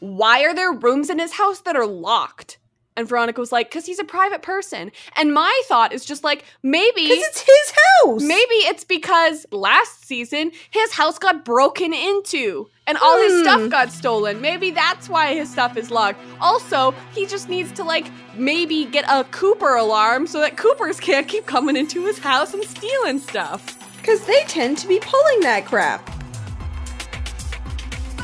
why are there rooms in his house that are locked? And Veronica was like, because he's a private person. And my thought is just like, maybe Because it's his house. Maybe it's because last season his house got broken into and all his Hmm. stuff got stolen. Maybe that's why his stuff is locked. Also, he just needs to like maybe get a Cooper alarm so that Coopers can't keep coming into his house and stealing stuff. Because they tend to be pulling that crap.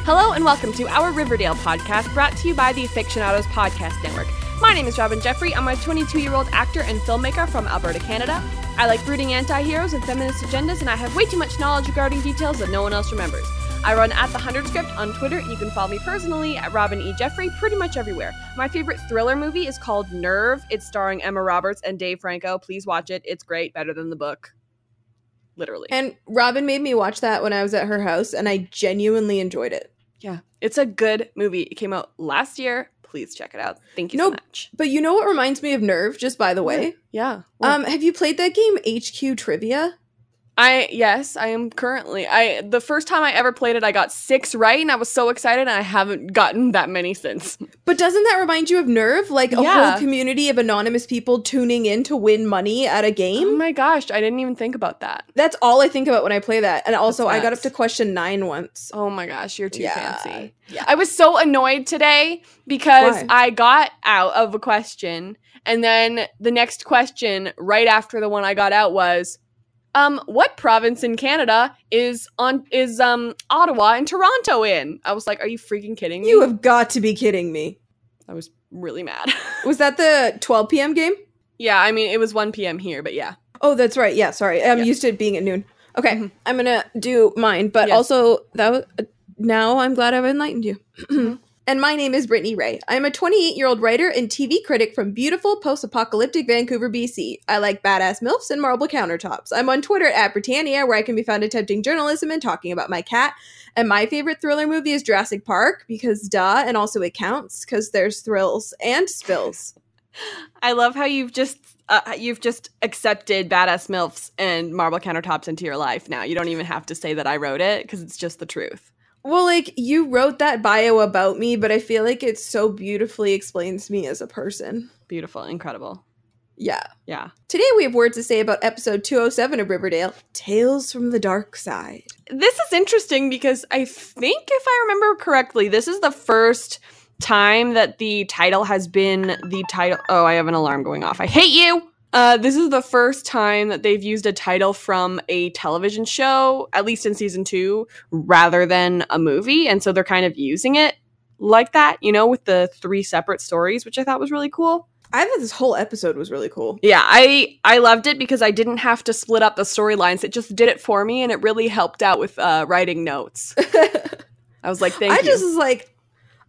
Hello and welcome to our Riverdale podcast brought to you by the Afictionados Podcast Network. My name is Robyn Jeffrey. I'm a 22 year old actor and filmmaker from Alberta, Canada. I like brooding anti heroes and feminist agendas, and I have way too much knowledge regarding details that no one else remembers. I run at the 100 Script on Twitter, and you can follow me personally at Robyn E. Jeffrey pretty much everywhere. My favorite thriller movie is called Nerve. It's starring Emma Roberts and Dave Franco. Please watch it. It's great, better than the book. Literally. And Robyn made me watch that when I was at her house, and I genuinely enjoyed it. Yeah, it's a good movie. It came out last year. Please check it out. Thank you so Nope. much. But you know what reminds me of Nerve, just by the way? Yeah. Um, have you played that game HQ Trivia? I yes, I am currently. I the first time I ever played it, I got six right, and I was so excited. And I haven't gotten that many since. But doesn't that remind you of Nerve? Like a Yeah. whole community of anonymous people tuning in to win money at a game. Oh my gosh, I didn't even think about that. That's all I think about when I play that. And also, I got up to question nine once. Oh my gosh, you're too Yeah. fancy. Yeah. I was so annoyed today because Why? I got out of a question, and then the next question right after the one I got out was, um, what province in Canada is on is um Ottawa and Toronto in? I was like, are you freaking kidding me? You have got to be kidding me. I was really mad. Was that the 12 p.m. game? yeah, I mean it was 1 p.m. here, but yeah. Oh, that's right. Yeah, sorry. I'm Yeah. used to it being at noon. Okay, Mhm. I'm gonna do mine, but Yes. also that was, uh, now I'm glad I've enlightened you. And my name is Brittany Rae. I'm a 28 year old writer and TV critic from beautiful post-apocalyptic Vancouver, BC. I like badass milfs and marble countertops. I'm on Twitter at Britannia, where I can be found attempting journalism and talking about my cat. And my favorite thriller movie is Jurassic Park because duh, and also it counts because there's thrills and spills. I love how you've just uh, you've just accepted badass milfs and marble countertops into your life now. You don't even have to say that I wrote it because it's just the truth. Well, like you wrote that bio about me, but I feel like it so beautifully explains me as a person. Beautiful, incredible. Yeah. Yeah. Today we have words to say about episode 207 of Riverdale Tales from the Dark Side. This is interesting because I think if I remember correctly, this is the first time that the title has been the title. Oh, I have an alarm going off. I hate you. Uh, this is the first time that they've used a title from a television show, at least in season two, rather than a movie. And so they're kind of using it like that, you know, with the three separate stories, which I thought was really cool. I thought this whole episode was really cool. Yeah, I I loved it because I didn't have to split up the storylines. It just did it for me, and it really helped out with uh, writing notes. I was like, thank I you. just was like,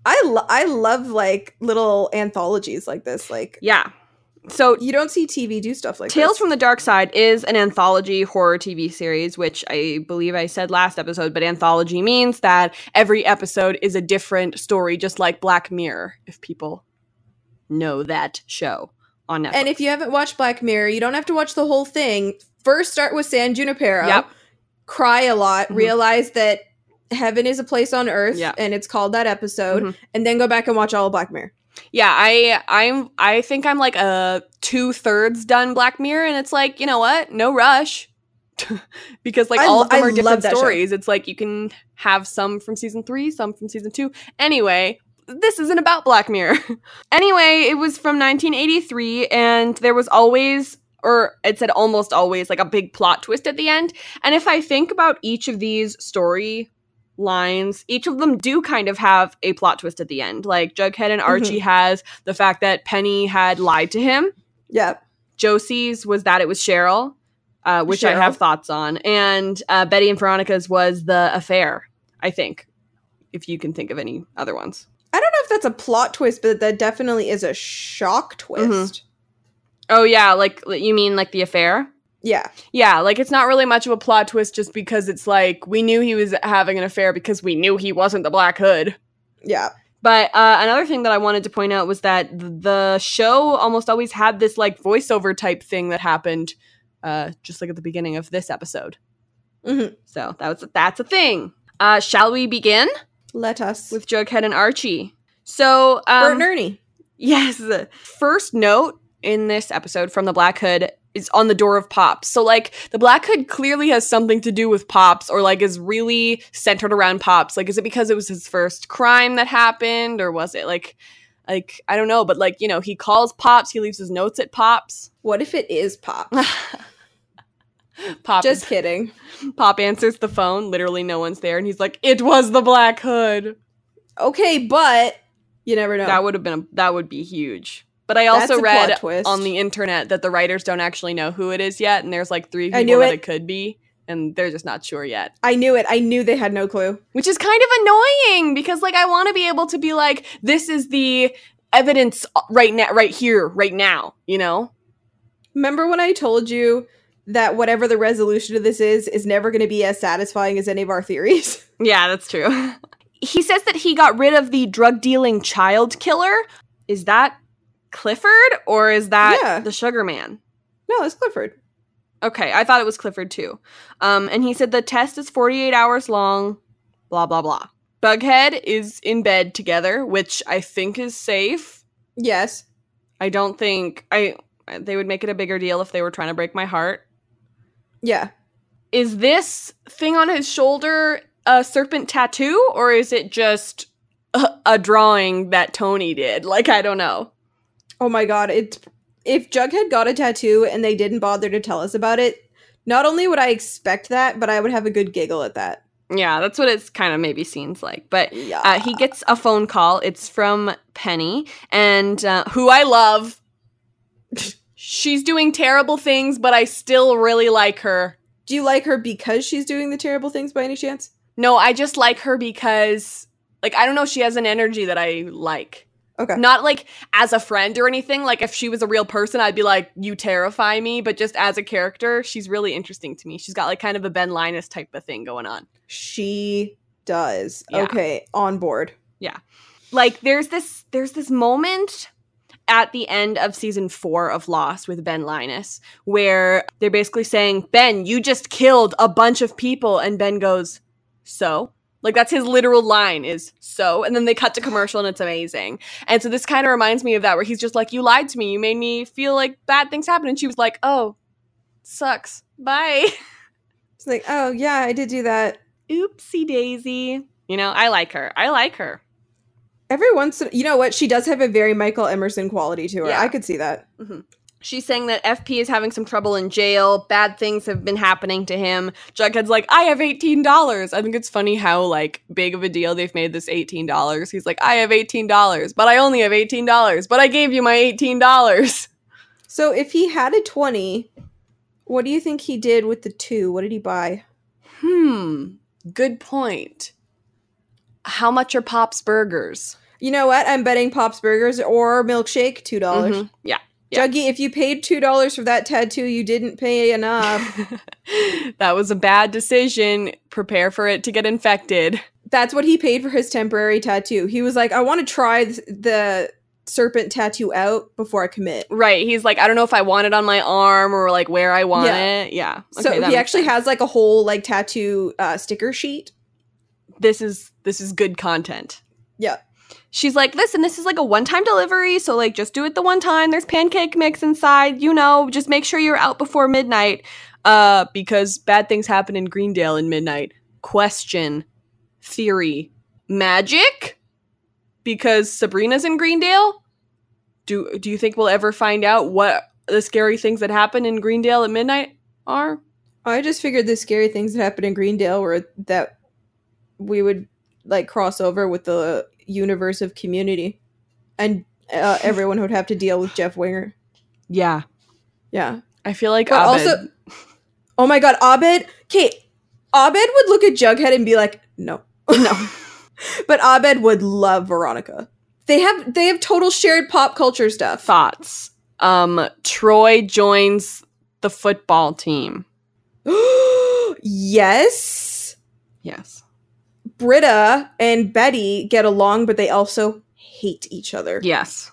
I lo- I love like little anthologies like this. Like yeah. So you don't see TV do stuff like Tales this. from the Dark Side is an anthology horror TV series, which I believe I said last episode, but anthology means that every episode is a different story, just like Black Mirror, if people know that show on Netflix. and if you haven't watched Black Mirror, you don't have to watch the whole thing. First, start with San Junipero. Yep. Cry a lot. Mhm. Realize that heaven is a place on earth, Yeah. and it's called that episode. Mhm. And then go back and watch all of Black Mirror. Yeah, I I'm I think I'm like a two thirds done Black Mirror, and it's like you know what, no rush, because like I all of them I are different that show. stories. It's like you can have some from season three, some from season two. Anyway, this isn't about Black Mirror. anyway, it was from 1983, and there was always. Or it said almost always like a big plot twist at the end. And if I think about each of these story lines, each of them do kind of have a plot twist at the end. Like Jughead and Archie has the fact that Penny had lied to him. Yeah. Josie's was that it was Cheryl, uh, which I have thoughts on. And uh, Betty and Veronica's was the affair, I think, if you can think of any other ones. I don't know if that's a plot twist, but that definitely is a shock twist. Mm-hmm. Oh, yeah, like you mean like the affair? Yeah. Yeah, like it's not really much of a plot twist just because it's like we knew he was having an affair because we knew he wasn't the Black Hood. Yeah. But uh, another thing that I wanted to point out was that the show almost always had this like voiceover type thing that happened, uh, just like at the beginning of this episode. Mhm. So that was that's a thing. Uh, shall we begin? Let us. with Jughead and Archie. So, um, Bert and Ernie. Yes. the First note in this episode from the Black Hood is on the door of Pops. So like the Black Hood clearly has something to do with Pops or like is really centered around Pops. Like is it because it was his first crime that happened or was it like like I don't know, but like, you know, he calls Pops, he leaves his notes at Pops. What if it is Pops? Pop Just kidding. Pop answers the phone, literally no one's there and he's like, "It was the Black Hood." Okay, but you never know. That would have been a, that would be huge. But I also read on the internet that the writers don't actually know who it is yet, and there's like three I people knew that it. it could be, and they're just not sure yet. I knew it. I knew they had no clue. Which is kind of annoying because like I want to be able to be like, this is the evidence uh, right now, right here, right now. You know? Remember when I told you that whatever the resolution of this is is never going to be as satisfying as any of our theories? Yeah, that's true. he says that he got rid of the drug dealing child killer. Is that Clifford or is that Yeah. the Sugar Man? no, it's Clifford. Okay, I thought it was Clifford too. Um, and he said the test is 48 hours long, blah, blah, blah. Bughead is in bed together, which I think is safe. Yes. I don't think I they would make it a bigger deal if they were trying to break my heart. Yeah. Is this thing on his shoulder a serpent tattoo or is it just a, a drawing that Tony did? Like I don't know. Oh my god, it's if Jughead got a tattoo and they didn't bother to tell us about it, not only would I expect that, but I would have a good giggle at that. Yeah, that's what it's kind of maybe seems like. But Yeah. Uh, he gets a phone call. It's from Penny, and uh, who I love. She's doing terrible things, but I still really like her. Do you like her because she's doing the terrible things by any chance? No, I just like her because, like, I don't know, she has an energy that I like. Okay. Not like as a friend or anything. Like, if she was a real person, I'd be like, you terrify me. But just as a character, she's really interesting to me. She's got like kind of a Ben Linus type of thing going on. She does. Yeah. Okay, on board. Yeah. Like there's this there's this moment at the end of season four of Lost with Ben Linus where they're basically saying, Ben, you just killed a bunch of people. And Ben goes, So? Like that's his literal line is so. And then they cut to commercial and it's amazing. And so this kind of reminds me of that where he's just like, You lied to me. You made me feel like bad things happen. And she was like, Oh, sucks. Bye. It's like, oh yeah, I did do that. Oopsie daisy. You know, I like her. I like her. Every once, in, you know what? She does have a very Michael Emerson quality to her. Yeah. I could see that. Mm-hmm. She's saying that FP is having some trouble in jail. Bad things have been happening to him. Jughead's like, I have $18. I think it's funny how, like, big of a deal they've made this $18. He's like, I have $18, but I only have $18, but I gave you my $18. So if he had a twenty, what do you think he did with the two? What did he buy? Hmm, good point. How much are Pop's burgers? You know what? I'm betting Pop's Burgers or milkshake two dollars. Mhm, Yeah. Yeah. Juggy, if you paid two dollars for that tattoo, you didn't pay enough. that was a bad decision. Prepare for it to get infected. That's what he paid for his temporary tattoo. He was like, I want to try th- the serpent tattoo out before I commit. Right. He's like, I don't know if I want it on my arm or like where I want Yeah. it. Yeah. so Okay, that he actually sense. has like a whole like tattoo uh, sticker sheet. this is this is good content. Yeah. She's like, listen, this is like a one-time delivery, so like just do it the one time. There's pancake mix inside, you know, just make sure you're out before midnight. Uh, because bad things happen in Greendale in midnight. Question. Theory. Magic? Because Sabrina's in Greendale? Do do you think we'll ever find out what the scary things that happen in Greendale at midnight are? I just figured the scary things that happened in Greendale were that we would like cross over with the universe of community and uh, everyone would have to deal with Jeff Winger. Yeah. Yeah. I feel like also, oh my god, Abed. Okay, Abed would look at Jughead and be like, "No, no. but Abed would love Veronica. They have they have total shared pop culture stuff. thoughts. Um, Troy joins the football team. yes, Yes. Britta and Betty get along, but they also hate each other Yes.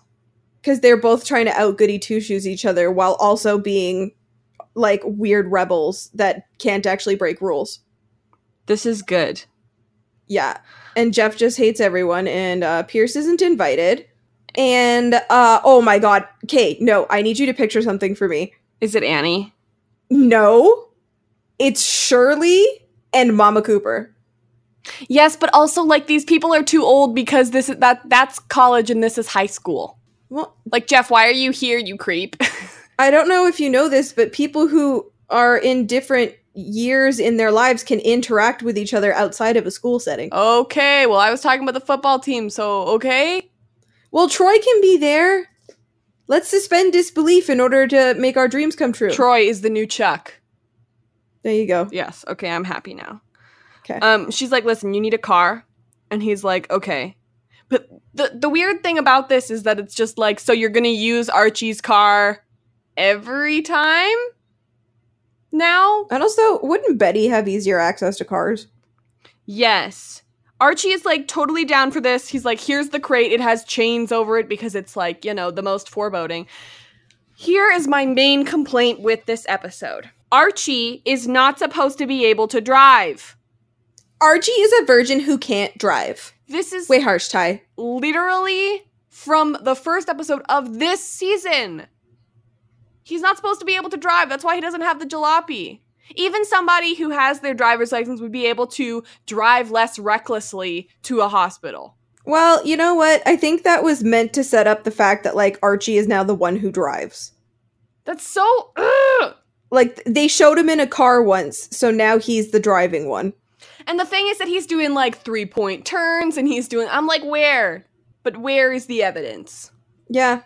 because they're both trying to out goody two shoes each other while also being like weird rebels that can't actually break rules. This is good. Yeah. And Jeff just hates everyone, and uh, Pierce isn't invited. And uh, oh my god, Kate, no, I need you to picture something for me. Is it Annie? No, it's Shirley and Mama Cooper. Yes, but also like these people are too old because this is that that's college and this is high school. Well, Like Jeff, why are you here, you creep? I don't know if you know this, but people who are in different years in their lives can interact with each other outside of a school setting. okay, well I was talking about the football team, so okay. Well, Troy can be there. Let's suspend disbelief in order to make our dreams come true. Troy is the new Chuck. there you go. Yes, okay, I'm happy now. Okay. Um, she's like, listen, you need a car. And he's like, okay. But the the weird thing about this is that it's just like, so you're gonna use Archie's car every time? Now? and also, wouldn't Betty have easier access to cars? Yes. Archie is like totally down for this. He's like, here's the crate. It has chains over it because it's like, you know, the most foreboding. Here is my main complaint with this episode Archie is not supposed to be able to drive. Archie is a virgin who can't drive. This is Way harsh, Ty. literally from the first episode of this season. He's not supposed to be able to drive. That's why he doesn't have the jalopy. Even somebody who has their driver's license would be able to drive less recklessly to a hospital. Well, you know what? I think that was meant to set up the fact that like Archie is now the one who drives. That's so. Ugh. Like they showed him in a car once, so now he's the driving one. And the thing is that he's doing like three point turns and he's doing. I'm like, where? But where is the evidence? Yeah.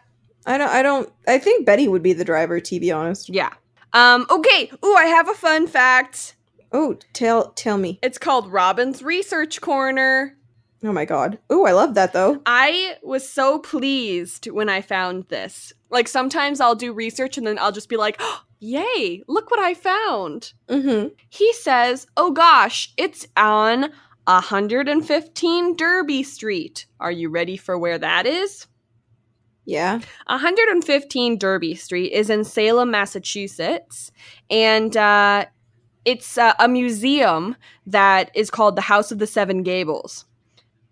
I don't I don't I think Betty would be the driver, to be honest. Yeah. Um, okay. Ooh, I have a fun fact. Oh, tell tell me. It's called Robyn's Research Corner. Oh my god. Oh, I love that though. I was so pleased when I found this. Like sometimes I'll do research and then I'll just be like, oh, "Yay, look what I found." Mm-hmm. He says, "Oh gosh, it's on 115 Derby Street. Are you ready for where that is?" Yeah. 115 Derby Street is in Salem, Massachusetts, and uh, it's uh, a museum that is called the House of the Seven Gables.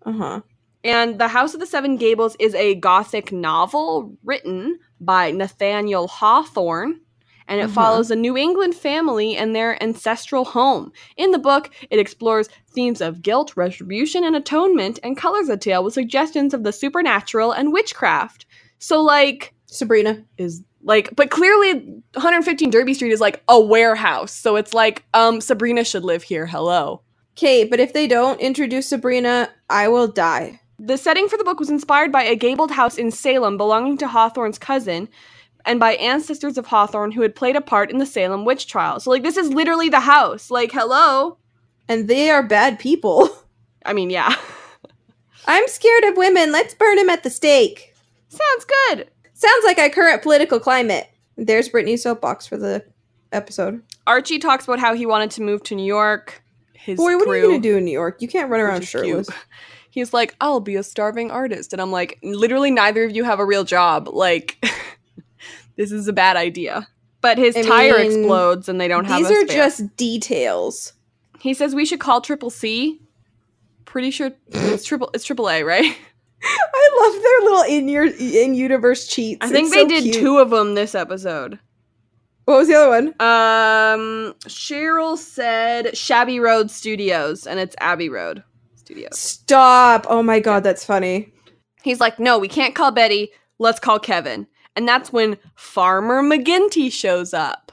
Uh-huh. And The House of the Seven Gables is a gothic novel written by Nathaniel Hawthorne, and it Uh-huh. follows a New England family and their ancestral home. In the book, it explores themes of guilt, retribution, and atonement, and colors the tale with suggestions of the supernatural and witchcraft. So, like, Sabrina. is like, but clearly 115 Derby Street is like a warehouse. So it's like, um, Sabrina should live here. Hello. Okay, but if they don't introduce Sabrina, I will die. The setting for the book was inspired by a gabled house in Salem belonging to Hawthorne's cousin and by ancestors of Hawthorne who had played a part in the Salem witch trial. So, like, this is literally the house. Like, hello. And they are bad people. I mean, yeah. I'm scared of women. Let's burn him at the stake. Sounds good. Sounds like our current political climate. There's Brittany's soapbox for the episode. Archie talks about how he wanted to move to New York. His Boy, what crew, are you gonna do in New York? You can't run around cute. shirtless. He's like, I'll be a starving artist. And I'm like, literally, neither of you have a real job. Like, this is a bad idea. But his I tire mean, explodes and they don't have These are spare. just details. He says we should call Triple C. Pretty sure it's triple. It's Triple A, right? I love their little in your in universe cheats. I think It's they so did cute. two of them this episode. What was the other one? Um, Cheryl said Shabby Road Studios, and it's Abbey Road Studios. Stop! Oh my god, that's funny. He's like, no, we can't call Betty. Let's call Kevin. And that's when Farmer McGinty shows up.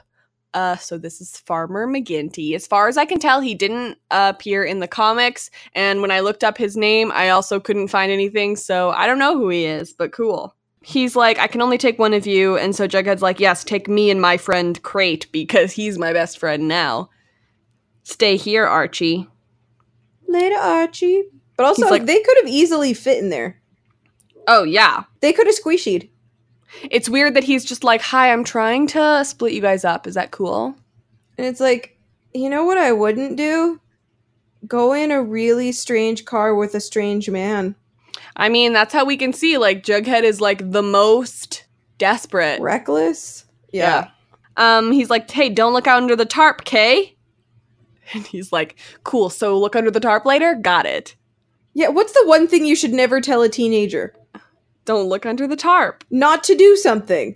Uh, so this is Farmer McGinty. As far as I can tell, he didn't uh, appear in the comics. And when I looked up his name, I also couldn't find anything. So I don't know who he is, but cool. He's like, I can only take one of you. And so Jughead's like, yes, take me and my friend Crate because he's my best friend now. Stay here, Archie. Later, Archie. But also, like- they could have easily fit in there. Oh, yeah. They could have squishied. It's weird that he's just like, hi, I'm trying to split you guys up. Is that cool? And it's like, you know what I wouldn't do? Go in a really strange car with a strange man. I mean, that's how we can see like Jughead is like the most desperate. Reckless? Yeah. Um, he's like, "Hey, don't look out under the tarp, Kay." And he's like, cool, so look under the tarp later? Got it. Yeah, what's the one thing you should never tell a teenager? Don't look under the tarp. Not to do something.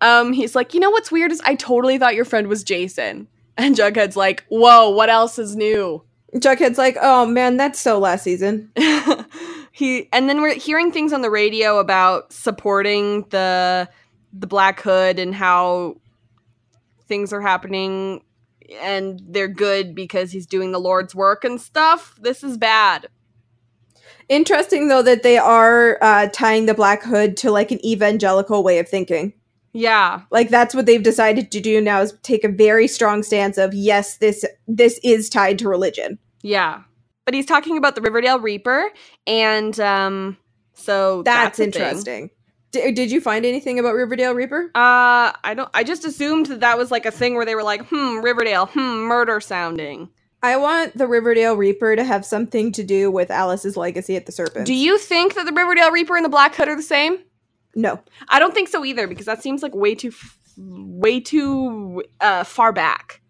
Um, he's like, you know what's weird is I totally thought your friend was Jason. And Jughead's like, whoa, what else is new? Jughead's like, oh man, that's so last season. he and then we're hearing things on the radio about supporting the the Black Hood and how things are happening and they're good because he's doing the Lord's work and stuff. This is bad. Interesting though that they are uh, tying the Black Hood to like an evangelical way of thinking. Yeah. Like that's what they've decided to do now is take a very strong stance of yes, this this is tied to religion. Yeah. But he's talking about the Riverdale Reaper and um so That's, that's, interesting. D- did you find anything about Riverdale Reaper? Uh, I don't. I just assumed that that was like a thing where they were like, "Hmm, Riverdale, hmm, murder sounding." I want the Riverdale Reaper to have something to do with Alice's legacy at the Serpent. Do you think that the Riverdale Reaper and the Black Hood are the same? No. I don't think so either because that seems like way too, way too uh, far back.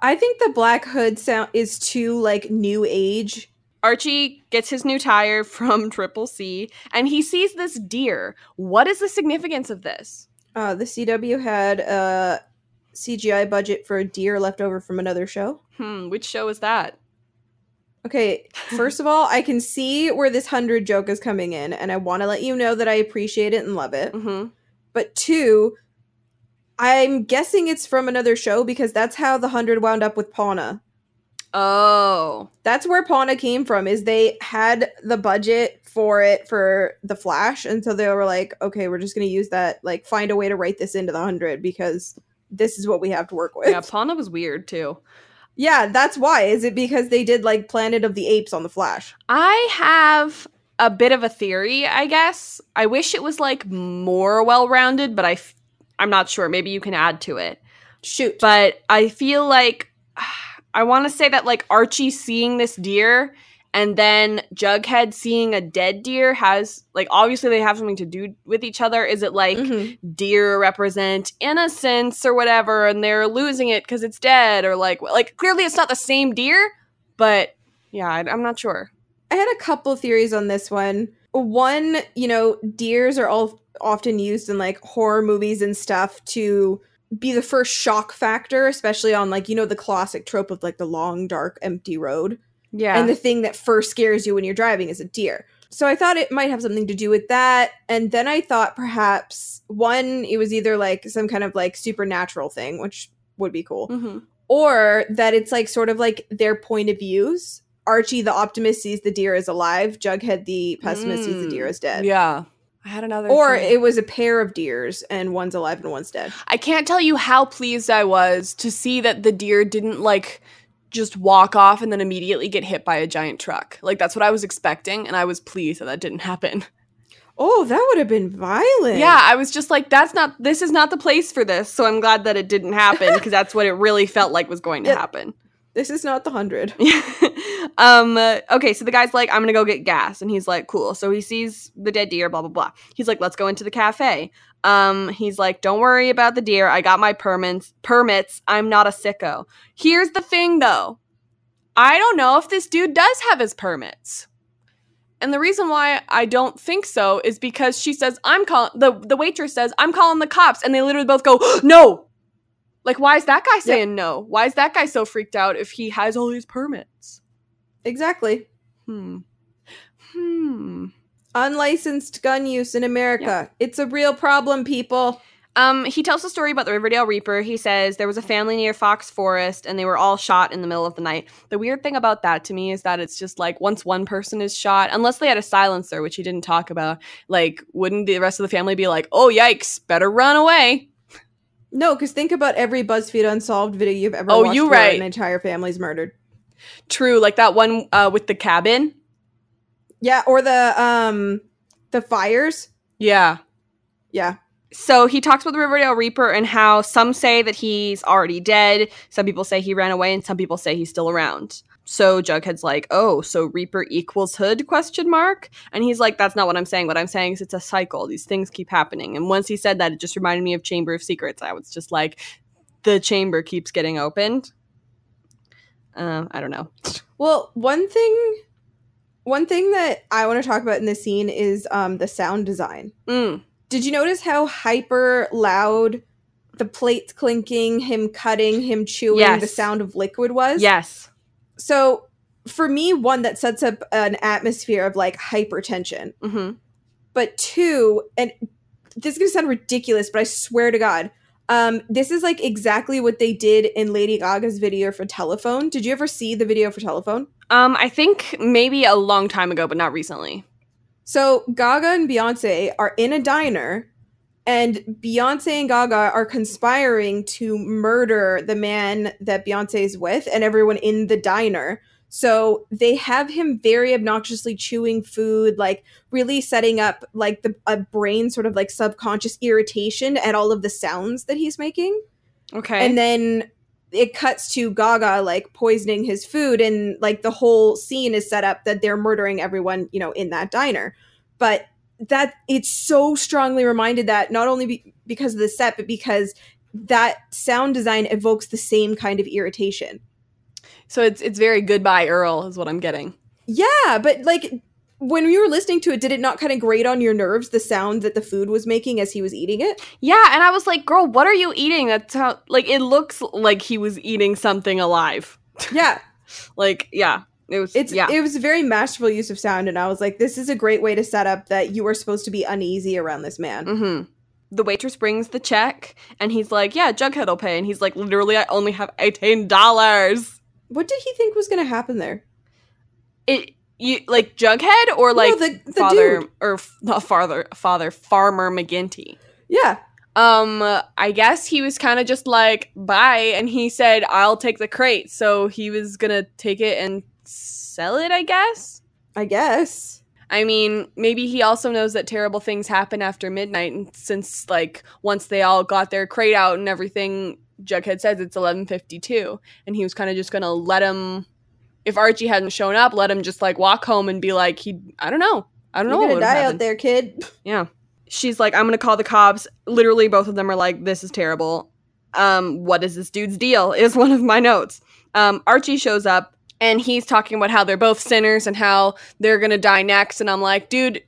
I think the Black Hood sound is too like new age. Archie gets his new tire from Triple C, and he sees this deer. What is the significance of this? Uh, the CW had a CGI budget for a deer left over from another show. Hmm, which show is that? Okay, first of all, I can see where this hundred joke is coming in, and I want to let you know that I appreciate it and love it. Mm-hmm. But two, I'm guessing it's from another show because that's how the hundred wound up with Pauna. Oh, That's where Pauna came from. Is they had the budget for it for the Flash, and so they were like, okay, we're just gonna use that. Like, find a way to write this into the hundred because this is what we have to work with. yeah. Pauna was weird too. Yeah, that's why. Is it because they did like Planet of the Apes on the Flash? I have a bit of a theory, I guess. I wish it was like more well-rounded, but I f- I'm not sure. Maybe you can add to it. Shoot. But I feel like I want to say that like Archie seeing this deer and then Jughead seeing a dead deer has like obviously they have something to do with each other. Is it like Mhm. deer represent innocence or whatever and they're losing it because it's dead or like like clearly it's not the same deer, but yeah, I, I'm not sure. I had a couple theories on this one. One, you know, deers are all often used in like horror movies and stuff to be the first shock factor, especially on like, you know, the classic trope of like the long, dark, empty road. Yeah. And the thing that first scares you when you're driving is a deer. So I thought it might have something to do with that. And then I thought perhaps one, it was either like some kind of like supernatural thing, which would be cool, Mhm. or that it's like sort of like their point of views. Archie the optimist sees the deer as alive. Jughead the pessimist sees the deer Mm. as dead. Yeah. I had another Or thing. it was a pair of deers and one's alive and one's dead. I can't tell you how pleased I was to see that the deer didn't like just walk off and then immediately get hit by a giant truck. Like that's what I was expecting, and I was pleased that that didn't happen. Oh, that would have been violent. Yeah, I was just like, that's not. This is not the place for this. So I'm glad that it didn't happen because that's what it really felt like was going to Yep. happen. This is not the hundred. um uh, okay so the guy's like i'm gonna go get gas and he's like cool so he sees the dead deer blah blah blah he's like let's go into the cafe um he's like don't worry about the deer. I got my permits permits. I'm not a sicko. Here's the thing though. I don't know if this dude does have his permits. And the reason why i don't think so is because she says i'm calling the the waitress says i'm calling the cops. And they literally both go no. Like why is that guy saying no? Why is that guy so freaked out if he has all these permits? Exactly. Hmm. Hmm. Unlicensed gun use in America. It's a real problem, people. Um, he tells a story about the Riverdale Reaper. He says there was a family near Fox Forest and they were all shot in the middle of the night. The weird thing about that to me is that it's just like once one person is shot, unless they had a silencer, which he didn't talk about, like, wouldn't the rest of the family be like, oh, yikes, better run away? No, because think about every BuzzFeed Unsolved video you've ever Oh, watched you where right. an entire family's murdered. True, like that one uh, with the cabin. Yeah, or the um the fires. Yeah. Yeah. So he talks about the Riverdale Reaper and how some say that he's already dead, some people say he ran away, and some people say he's still around. So Jughead's like, "Oh, so Reaper equals Hood?" question mark. And he's like, "That's not what I'm saying. What I'm saying is it's a cycle. These things keep happening." And once he said that, it just reminded me of Chamber of Secrets. I was just like, the chamber keeps getting opened. Uh, I don't know. Well, one thing one thing that I want to talk about in this scene is um the sound design. Mm. Did you notice how hyper loud the plates clinking, him cutting, him chewing, Yes. the sound of liquid was? Yes. So for me, one that sets up an atmosphere of like hypertension. hmm But two, and this is gonna sound ridiculous, but I swear to God, um, this is like exactly what they did in Lady Gaga's video for Telephone. Did you ever see the video for Telephone? Um, I think maybe a long time ago, but not recently. So Gaga and Beyonce are in a diner, and Beyonce and Gaga are conspiring to murder the man that Beyonce is with and everyone in the diner. So they have him very obnoxiously chewing food, like really setting up like the a brain sort of like subconscious irritation at all of the sounds that he's making. Okay. And then it cuts to Gaga like poisoning his food, and like the whole scene is set up that they're murdering everyone, you know, in that diner. But that it's so strongly reminded that not only be- because of the set, but because that sound design evokes the same kind of irritation. so it's it's very goodbye Earl is what I'm getting. Yeah, but like when you were listening to it, did it not kind of grate on your nerves the sound that the food was making as he was eating it? Yeah, and I was like, girl, what are you eating? That's how like it looks like he was eating something alive. Yeah, Like, yeah. It was it's yeah. it was a very masterful use of sound, and I was like, this is a great way to set up that you are supposed to be uneasy around this man. hmm The waitress brings the check, and he's like, "Yeah, Jughead will pay." And he's like, "Literally, I only have eighteen dollars." What did he think was going to happen there? It you like Jughead or like no, the the father dude. or not father father Farmer McGinty. Yeah, Um, I guess he was kind of just like bye, and he said, "I'll take the crate." So he was gonna take it and sell it. I guess. I guess. I mean, maybe he also knows that terrible things happen after midnight, and since like once they all got their crate out and everything, Jughead says it's eleven fifty two, and he was kind of just gonna let him. If Archie hadn't shown up, let him just like walk home and be like, he, I don't know, I don't know. You're know. gonna die happened. out there, kid. Yeah. She's like, I'm gonna call the cops. Literally, both of them are like, this is terrible. Um, what is this dude's deal? Is one of my notes. Um, Archie shows up and he's talking about how they're both sinners and how they're gonna die next. And I'm like, dude,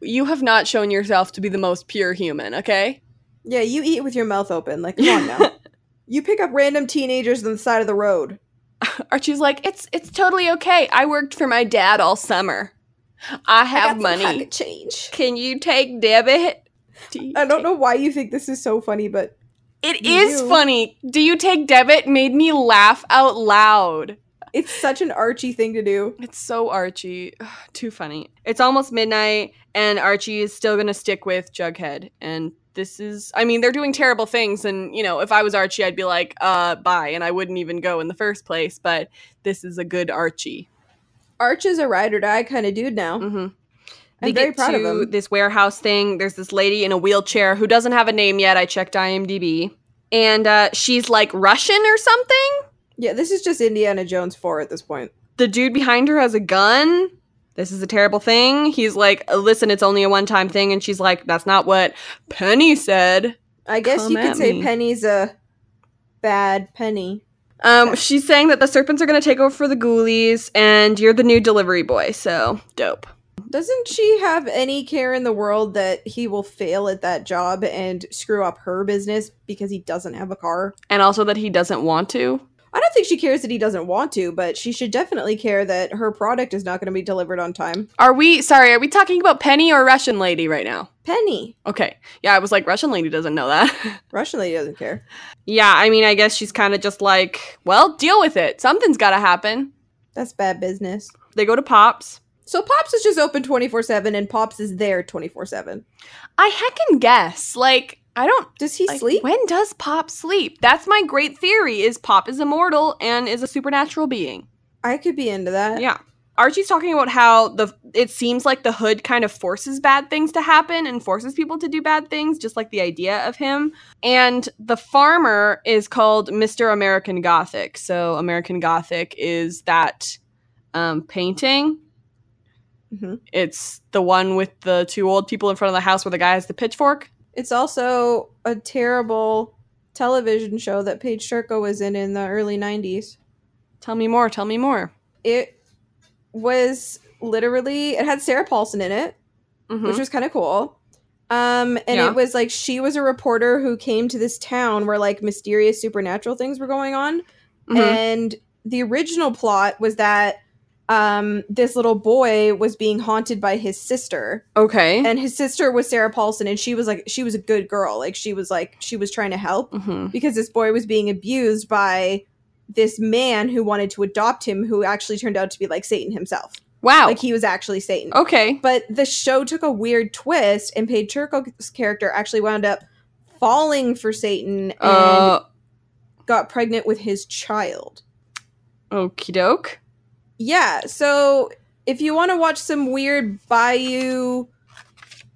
you have not shown yourself to be the most pure human, okay? Yeah, you eat with your mouth open. Like, come on now. You pick up random teenagers on the side of the road. Archie's like, it's it's totally okay. I worked for my dad all summer. I have I money. change. Can you take debit? Do I don't know why you think this is so funny, but It is do. funny. Do you take debit? Made me laugh out loud. it's such an Archie thing to do. It's so Archie. Ugh, too funny. It's almost midnight, and Archie is still going to stick with Jughead. And this is, I mean, they're doing terrible things. And, you know, if I was Archie, I'd be like, uh, bye. And I wouldn't even go in the first place. But this is a good Archie. Arch is a ride or die kind of dude now. hmm I'm very proud of him. This warehouse thing. There's this lady in a wheelchair who doesn't have a name yet. I checked IMDb. And uh, she's like Russian or something. Yeah, this is just Indiana Jones 4 at this point. the dude behind her has a gun. This is a terrible thing. He's like, listen, it's only a one time thing. And she's like, that's not what Penny said. I guess Come you could say me. Penny's a bad Penny. Um, she's saying that the serpents are going to take over for the ghoulies and you're the new delivery boy. So dope. Doesn't she have any care in the world that he will fail at that job and screw up her business because he doesn't have a car? And also that he doesn't want to. I don't think she cares that he doesn't want to, but she should definitely care that her product is not going to be delivered on time. Are we, sorry, are we talking about Penny or Russian lady right now? Penny. Okay. Yeah, I was like, Russian lady doesn't know that. Russian lady doesn't care. yeah, I mean, I guess she's kind of just like, well, deal with it. Something's got to happen. That's bad business. They go to Pops. So Pops is just open 24 7 and Pops is there 24 7. I heckin' guess. Like, I don't Does he Like, sleep? When does Pop sleep? That's my great theory is Pop is immortal and is a supernatural being. I could be into that. Yeah. Archie's talking about how the it seems like the hood kind of forces bad things to happen and forces people to do bad things, just like the idea of him. And the farmer is called Mr. American Gothic. So American Gothic is that um, painting. Mhm. It's the one with the two old people in front of the house where the guy has the pitchfork. It's also a terrible television show that Paige Turco was in in the early 90s. Tell me more. Tell me more. It was literally it had Sarah Paulson in it, Mhm. which was kind of cool. Um, and Yeah. it was like she was a reporter who came to this town where like mysterious supernatural things were going on. Mhm. And the original plot was that um this little boy was being haunted by his sister okay. and his sister was Sarah Paulson and she was like she was a good girl like she was like she was trying to help Mhm. because this boy was being abused by this man who wanted to adopt him who actually turned out to be like Satan himself Wow. like he was actually Satan okay. but the show took a weird twist and Paige Turco's character actually wound up falling for Satan and Uh, got pregnant with his child okie doke. Yeah so if you want to watch some weird bayou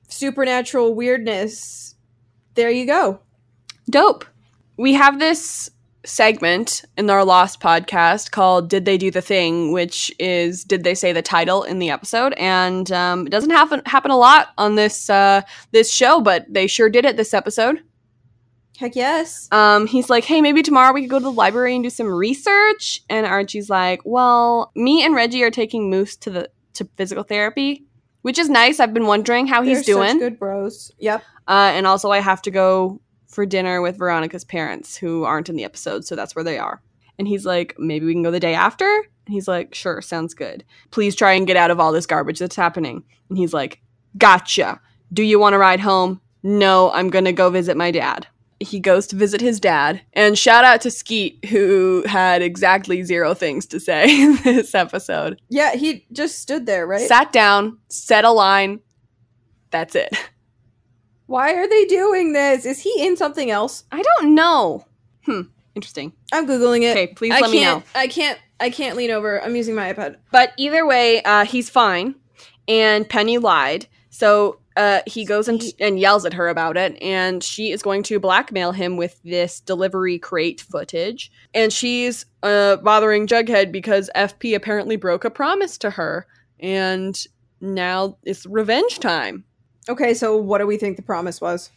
supernatural weirdness there you go Dope. We have this segment in our Lost podcast called "Did They Do the Thing," which is "Did they say the title in the episode?" And um, it doesn't happen happen a lot on this uh, this show, but they sure did it this episode. Heck yes Um, he's like, "Hey, maybe tomorrow we could go to the library and do some research." And Archie's like, "Well, me and Reggie are taking Moose to the to physical therapy." Which is nice. I've been wondering how he's They're such doing. good bros yep Uh, and also, I have to go for dinner with Veronica's parents, who aren't in the episode, so that's where they are. And he's like, maybe we can go the day after? And he's like, sure, sounds good. Please try and get out of all this garbage that's happening. And he's like, gotcha. Do you want to ride home? No, I'm going to go visit my dad. He goes to visit his dad. And shout out to Skeet, who had exactly zero things to say in this episode. yeah he just stood there right Sat down, said a line. That's it. why are they doing this is he in something else I don't know. Hmm. Interesting. i'm googling it Okay, please I let me know. i can't i can't lean over i'm using my ipad But either way, uh, he's fine. And Penny lied. So uh, he goes and, and yells at her about it. And she is going to blackmail him with this delivery crate footage. And she's uh, bothering Jughead because FP apparently broke a promise to her. And now it's revenge time. okay so what do we think the promise was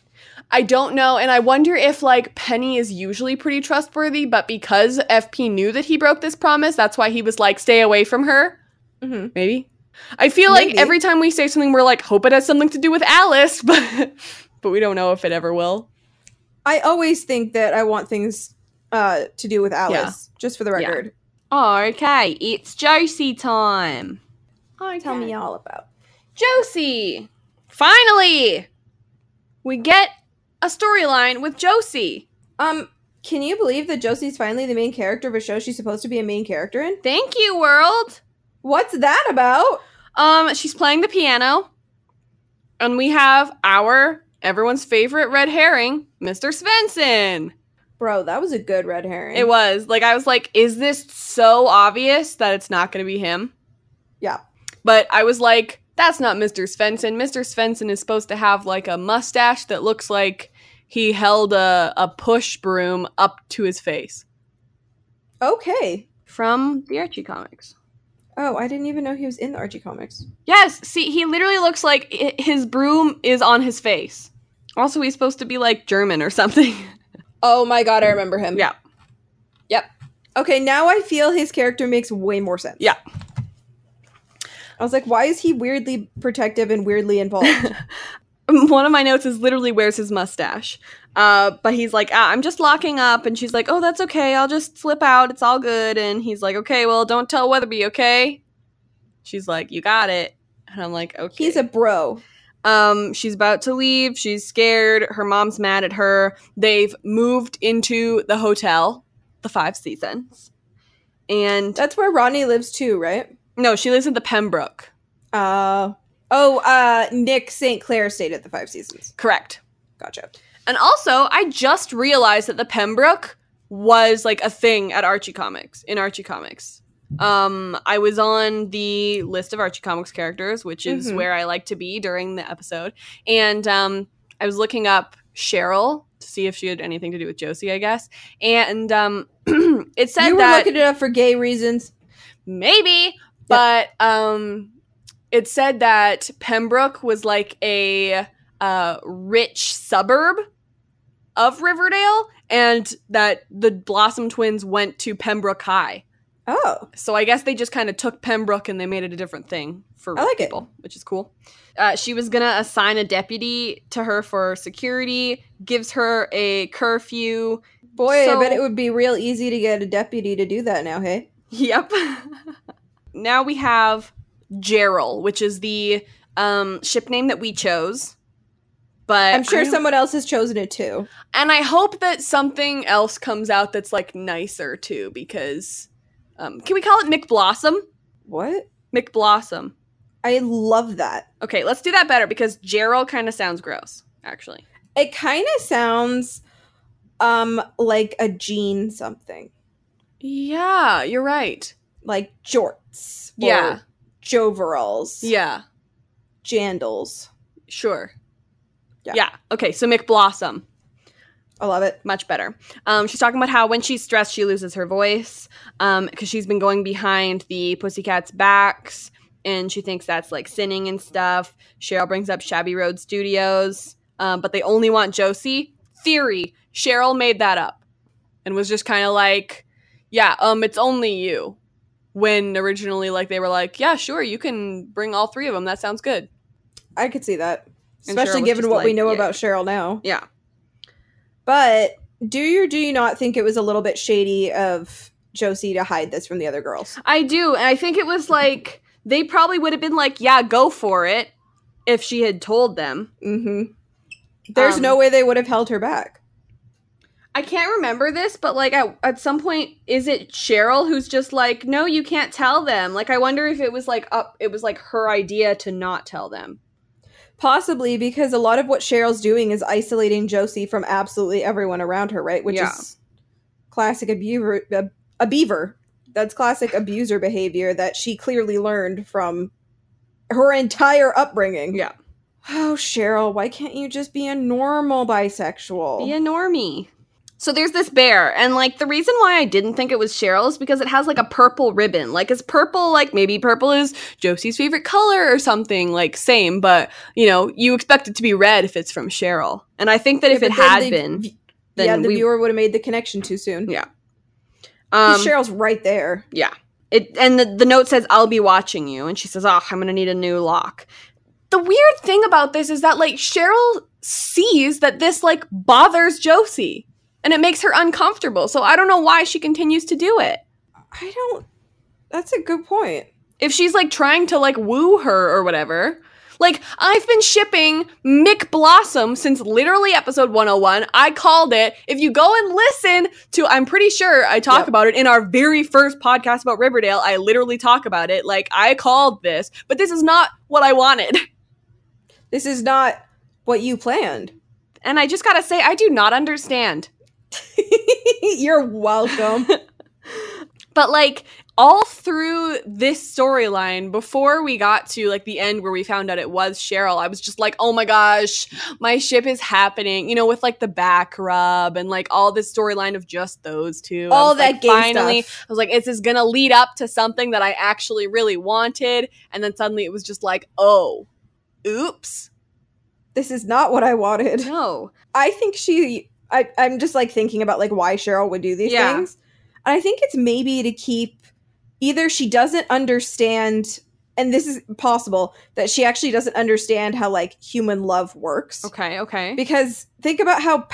I don't know. And I wonder if, like, Penny is usually pretty trustworthy, but because FP knew that he broke this promise, that's why he was like, stay away from her. mm-hmm. Maybe. I feel like every time we say something, we're like, hope it has something to do with Alice, but but we don't know if it ever will. I always think that I want things uh, to do with Alice, just for the Yeah. record. okay, it's Josie time. Tell me all about. Josie. Finally, we get a storyline with Josie. Um, can you believe that Josie's finally the main character of a show she's supposed to be a main character in? Thank you, world. What's that about? Um, she's playing the piano, and we have our everyone's favorite red herring, Mr. Svenson. Bro, that was a good red herring. It was like I was like, is this so obvious that it's not going to be him? Yeah. But I was like, that's not Mr. Svenson. Mr. Svenson is supposed to have like a mustache that looks like he held a, a push broom up to his face Okay. from the Archie comics. Oh, I didn't even know he was in the Archie comics. Yes, see, he literally looks like his broom is on his face. Also, he's supposed to be like German or something. Oh my god, I remember him. yeah. Yep. Okay, now I feel his character makes way more sense. Yeah. I was like, why is he weirdly protective and weirdly involved? one of my notes is literally where's his mustache uh, but he's like ah, i'm just locking up. And she's like oh that's okay. I'll just slip out. It's all good. And he's like okay well don't tell Weatherbee okay? She's like you got it. And i'm like okay. He's a bro. um she's about to leave. She's scared. Her mom's mad at her. They've moved into the hotel the five seasons. And That's where Ronnie lives too, right? no she lives in the pembroke. Uh oh, uh Nick St. Clair stayed at the Five Seasons. correct. Gotcha. And also, I just realized that the Pembroke was like a thing at Archie Comics in Archie Comics. Um, I was on the list of Archie Comics characters, which is Mhm. where I like to be during the episode, and um, I was looking up Cheryl to see if she had anything to do with Josie, I guess, and um, it said you were that looking it up for gay reasons. maybe but um it said that pembroke was like a uh rich suburb of riverdale and that the blossom twins went to pembroke high Oh, So I guess they just kind of took Pembroke and they made it a different thing for I like it. people, which is cool. Uh, she was gonna assign a deputy to her for security, gives her a curfew. boy, So- I bet it would be real easy to get a deputy to do that now, hey? Yep. now we have Gerald, which is the um, ship name that we chose. But I'm sure someone else has chosen it too. and I hope that something else comes out that's like nicer too, because um, can we call it McBlossom? What? McBlossom. I love that. Okay, let's do that better because Gerald kind of sounds gross, actually. It kind of sounds um like a jean something. Yeah, you're right. Like jorts. or Yeah. Joveralls. Yeah, Jandals. sure. Yeah. yeah. Okay, so McBlossom. I love it. much better. Um, she's talking about how when she's stressed, she loses her voice because she's been going behind the pussycats' backs and she thinks that's like sinning and stuff. Cheryl brings up Shabby Road Studios, um, but they only want Josie. Theory Cheryl made that up and was just kind of like, yeah, um, it's only you. When originally, like, they were like, yeah, sure, you can bring all three of them. That sounds good. I could see that. And Especially given what we know yeah. about Cheryl now. Yeah. But do you or do you not think it was a little bit shady of Josie to hide this from the other girls? I do. And I think it was like they probably would have been like, yeah, go for it if she had told them. Mm-hmm. There's Um, no way they would have held her back. I can't remember this, but like at, at some point, is it Cheryl who's just like, no, you can't tell them? Like, I wonder if it was like up, it was like her idea to not tell them. Possibly because a lot of what Cheryl's doing is isolating Josie from absolutely everyone around her, right? Which Yeah. is classic abuser, a, a beaver. That's classic abuser behavior that she clearly learned from her entire upbringing. Yeah. Oh, Cheryl, why can't you just be a normal bisexual? Be a normie. So there's this bear, and like the reason why I didn't think it was Cheryl is because it has like a purple ribbon. Like, is purple like maybe purple is Josie's favorite color or something? Like, same, but you know, you expect it to be red if it's from Cheryl. And I think that if it had they- been, then yeah, the we, viewer would have made the connection too soon. Yeah, um, Cheryl's right there. Yeah. It and the, the note says, I'll be watching you. And she says, Oh, I'm gonna need a new lock. The weird thing about this is that like Cheryl sees that this like bothers Josie and it makes her uncomfortable. So I don't know why she continues to do it. I don't. That's a good point. If she's like trying to like woo her or whatever. Like, I've been shipping McBlossom since literally episode 101. I called it. If you go and listen to, I'm pretty sure I talk Yep. about it in our very first podcast about Riverdale. I literally talk about it. Like, I called this, but this is not what I wanted. This is not what you planned. And I just gotta say, I do not understand. You're welcome. But like all through this storyline, before we got to like the end where we found out it was Cheryl, I was just like, oh my gosh, my ship is happening. You know, with like the back rub and like all this storyline of just those two. All was, that like, finally, stuff. I was like, is this gonna lead up to something that I actually really wanted? And then suddenly it was just like, oh, oops, This is not what I wanted. no. I think she. I, I'm just like thinking about like why Cheryl would do these Yeah. things. And I think it's maybe to keep either she doesn't understand, and this is possible that she actually doesn't understand how like human love works. Okay, okay, Because think about how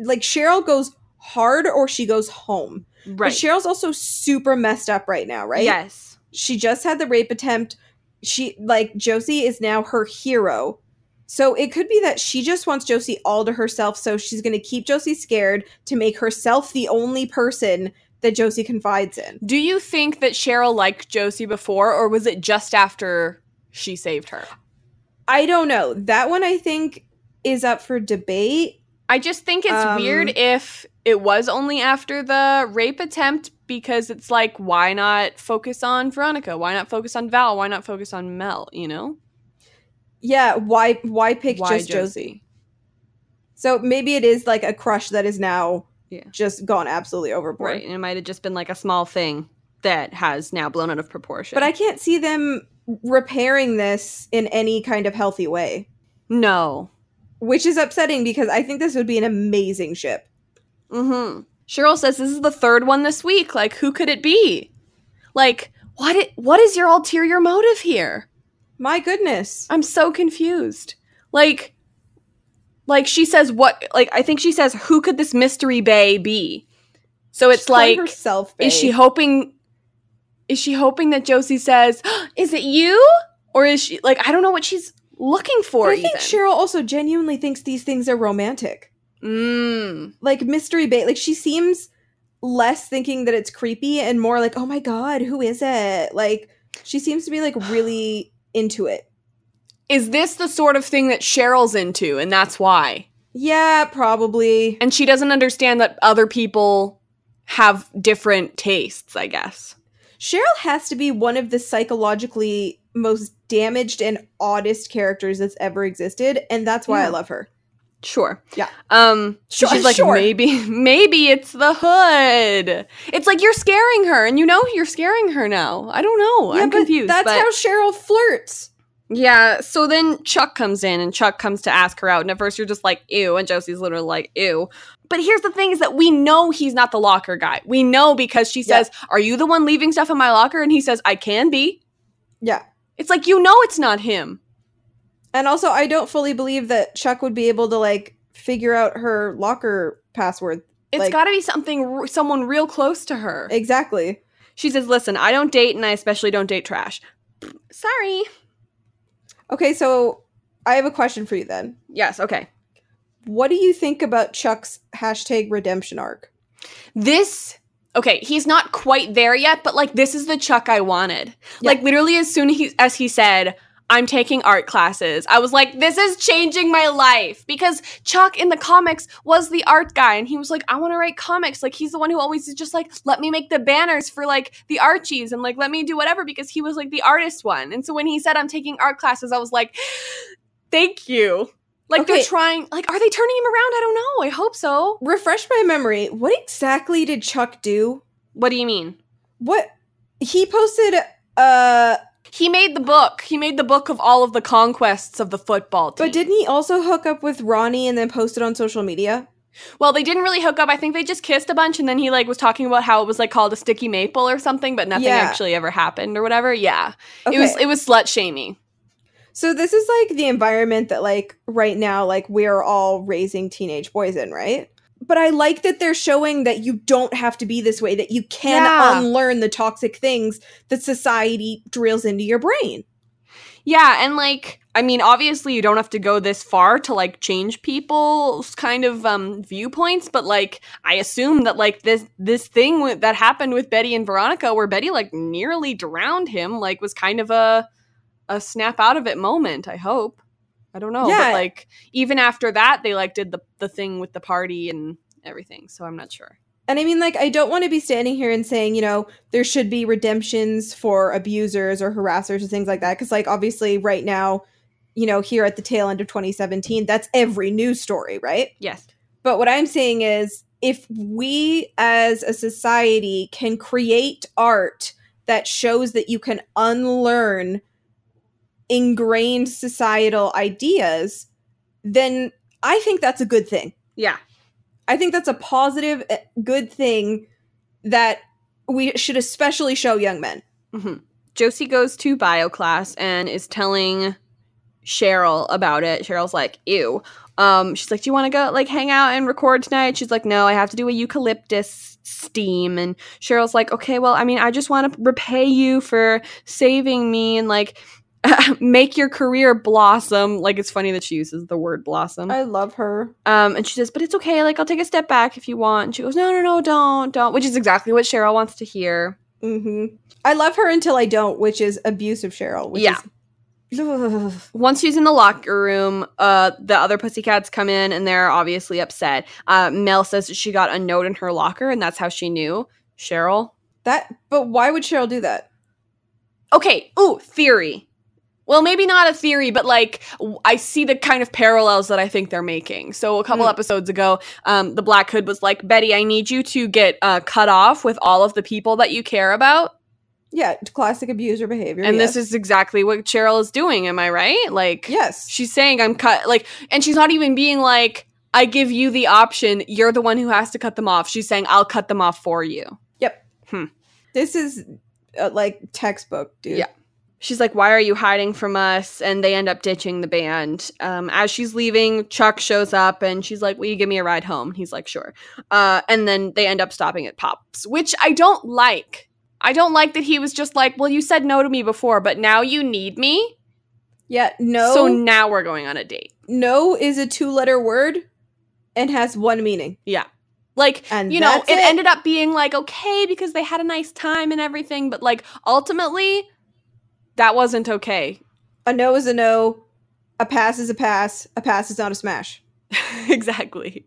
like Cheryl goes hard or she goes home. But right. Cheryl's also super messed up right now, right? Yes. she just had the rape attempt she like josie is now her hero so it could be that she just wants josie all to herself so she's going to keep josie scared to make herself the only person that josie confides in Do you think that Cheryl liked Josie before, or was it just after she saved her? i don't know that one i think is up for debate I just think it's Um, weird if it was only after the rape attempt because it's like, why not focus on Veronica? Why not focus on Val? Why not focus on Mel? You know? Yeah why why pick Why just josie? so maybe it is like a crush that is now Yeah. just gone absolutely overboard Right. And it might have just been like a small thing that has now blown out of proportion. but i can't see them repairing this in any kind of healthy way No. which is upsetting because I think this would be an amazing ship. Mm-hmm. Cheryl says this is the third one this week. Like, who could it be? Like, what? i- what is your ulterior motive here? My goodness. I'm so confused. Like, like she says, what? Like, I think she says, who could this mystery bae be? So it's She's like, herself. is she hoping? Is she hoping that Josie says, "Is it you?" Or is she like, I don't know what she's looking for. But I think even. Cheryl also genuinely thinks these things are romantic. Mm. Like mystery bait. Like she seems less thinking that it's creepy and more like, oh my god, who is it? Like she seems to be like really into it. Is this the sort of thing that Cheryl's into, and that's why? Yeah, probably. And she doesn't understand that other people have different tastes. I guess. Cheryl has to be one of the psychologically most damaged and oddest characters that's ever existed, and that's why I love her. Sure. Yeah. Um. Sure, she's like, sure. maybe, maybe it's the hood. It's like you're scaring her, and you know you're scaring her now. I don't know. yeah, I'm but confused. that's but- how Cheryl flirts. Yeah, so then Chuck comes in and Chuck comes to ask her out. And at first you're just like, ew. And Josie's literally like, ew. But here's the thing is that we know he's not the locker guy. We know because she Yeah. says, Are you the one leaving stuff in my locker? And he says, I can be. Yeah. It's like, you know, it's not him. And also, I don't fully believe that Chuck would be able to like figure out her locker password. It's Like- got to be something, r- someone real close to her. Exactly. She says, Listen, I don't date and I especially don't date trash. Sorry. Okay, so I have a question for you then. Yes, okay. What do you think about Chuck's hashtag redemption arc? This okay, he's not quite there yet, but like this is the Chuck I wanted. Yeah. Like literally as soon he, as he said, "I'm taking art classes," I was like, "This is changing my life." Because Chuck in the comics was the art guy, and he was like, "I want to write comics." Like he's the one who always is just like, "Let me make the banners for like the Archies," and like, "Let me do whatever," because he was like the artist one. And so when he said, "I'm taking art classes," I was like, "Thank you." Like they're trying. Like, are they turning him around? I don't know. I hope so. Refresh my memory. What exactly did Chuck do? What do you mean? What he posted uh He made the book. He made the book of all of the conquests of the football team. but didn't he also hook up with Ronnie and then post it on social media? well, they didn't really hook up. I think they just kissed a bunch, and then he like was talking about how it was like called a sticky maple or something, but nothing Yeah. actually ever happened or whatever. Yeah, Okay. it was it was slut shaming. so this is like the environment that like right now like we're all raising teenage boys in, right? But I like that they're showing that you don't have to be this way, that you can Yeah. unlearn the toxic things that society drills into your brain. Yeah, and like I mean, obviously you don't have to go this far to like change people's kind of um viewpoints, but like I assume that like this this thing with, that happened with Betty and Veronica where Betty like nearly drowned him like was kind of a a snap out of it moment, I hope. I don't know, Yeah. but like even after that they like did the the thing with the party and everything, so I'm not sure. And I mean, like, I don't want to be standing here and saying, you know, there should be redemptions for abusers or harassers or things like that. Cause, like, obviously, right now, you know, here at the tail end of 2017, that's every news story, right? Yes. But what I'm saying is, if we as a society can create art that shows that you can unlearn ingrained societal ideas, then I think that's a good thing. Yeah. I think that's a positive, eh, good thing that we should especially show young men. hmm Josie goes to bio class and is telling Cheryl about it. Cheryl's like, ew. Um, she's like, Do you want to go like hang out and record tonight? She's like, No, I have to do a eucalyptus steam. And Cheryl's like, Okay, well, I mean, I just want to repay you for saving me and like make your career blossom. Like it's funny that she uses the word blossom. I love her. Um, and she says, But it's okay, like I'll take a step back if you want. And she goes, No, no, no, don't, don't, which is exactly what Cheryl wants to hear. hmm I love her until I don't, which is abusive Cheryl. Which Yeah. Is, once she's in the locker room, uh, the other pussycats come in and they're obviously upset. Uh, Mel says that she got a note in her locker and that's how she knew Cheryl. that, but why would Cheryl do that? Okay, ooh, theory. Well, maybe not a theory, but like i see the kind of parallels that I think they're making. So a couple Hmm. episodes ago, um, the Black Hood was like, Betty, I need you to get uh, cut off with all of the people that you care about. Yeah, classic abuser behavior. And yes. this is exactly what Cheryl is doing. Am I right? Like, yes. she's saying I'm cut like and she's not even being like I give you the option you're the one who has to cut them off she's saying I'll cut them off for you Yep. Hmm. This is uh, like textbook, dude. Yeah. She's like, "Why are you hiding from us?" And they end up ditching the band. Um, as she's leaving, Chuck shows up and she's like, "Will you give me a ride home?" He's like, "Sure." Uh, and then they end up stopping at Pops, which I don't like. I don't like that he was just like, "Well, you said no to me before, but now you need me, Yeah, no. so now we're going on a date." no is a two-letter word and has one meaning. Yeah. Like, And you know, it, it. ended up being like okay because they had a nice time and everything, but like ultimately, that wasn't okay. A no is a no. A pass is a pass. A pass is not a smash. exactly.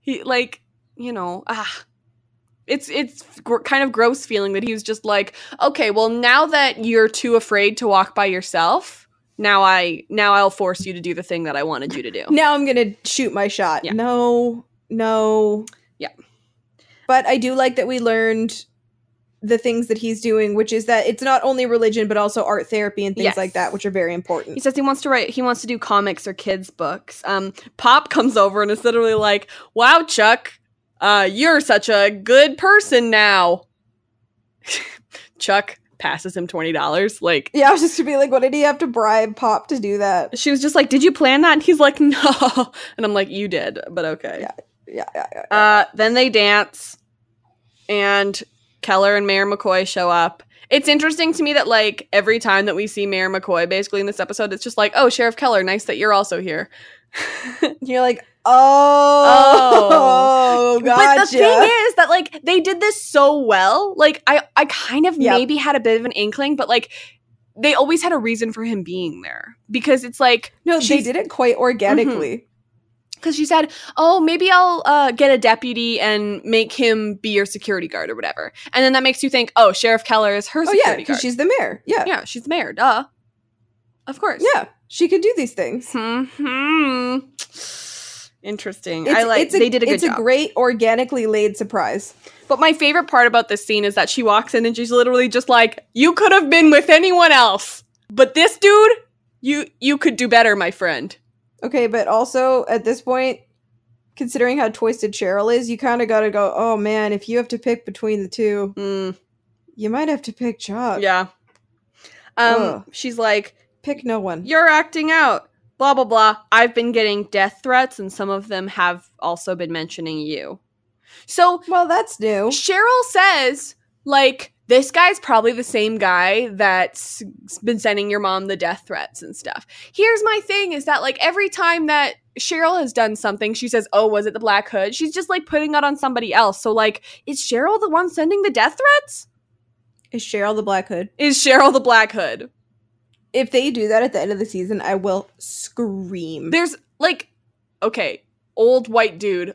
He like, you know, ah. It's it's gr- kind of gross feeling that he was just like, okay, well now that you're too afraid to walk by yourself, now I now I'll force you to do the thing that I wanted you to do. Now I'm gonna shoot my shot. Yeah. No, no. Yeah. But I do like that we learned the things that he's doing, which is that it's not only religion but also art therapy and things Yes. like that, which are very important. He says he wants to write. He wants to do comics or kids books. Um, Pop comes over and is literally like, "Wow, Chuck, uh, you're such a good person now." Chuck passes him twenty dollars. Like yeah, I was just gonna be like, what did he have to bribe Pop to do that? she was just like, "Did you plan that?" And he's like, "No," and I'm like, "You did, but okay." Yeah. Yeah, yeah, yeah. Uh, then they dance, and Keller and Mayor McCoy show up. It's interesting to me that like every time that we see Mayor McCoy, basically in this episode, it's just like, "Oh, Sheriff Keller, nice that you're also here." You're like, oh, oh, gotcha. But the thing is that like they did this so well. Like I I kind of Yep. maybe had a bit of an inkling, but like they always had a reason for him being there because it's like no, they did it quite organically. Mm-hmm. Because she said, "Oh, maybe I'll uh, get a deputy and make him be your security guard or whatever," and then that makes you think, "Oh, Sheriff Keller is her security guard. Oh yeah, guard." because she's the mayor. Yeah. yeah, she's the mayor. Duh. Of course. yeah, she could do these things. Hmm. Interesting. It's, I like. it's a, they did a good It's job. a great organically laid surprise. But my favorite part about this scene is that she walks in and she's literally just like, "You could have been with anyone else, but this dude, you you could do better, my friend." Okay, but also at this point, considering how twisted Cheryl is, you kind of got to go. Oh man, if you have to pick between the two, Mm, you might have to pick Chuck. yeah. Um, Ugh. she's like, pick no one. "You're acting out." Blah blah blah. I've been getting death threats, and some of them have also been mentioning you. So Well, that's new. Cheryl says, like, this guy's probably the same guy that's been sending your mom the death threats and stuff. Here's my thing is that, like, every time that Cheryl has done something, she says, Oh, was it the Black Hood? She's just like putting that on somebody else. So, like, is Cheryl the one sending the death threats? Is Cheryl the Black Hood? Is Cheryl the Black Hood? If they do that at the end of the season, I will scream. There's like, okay, old white dude.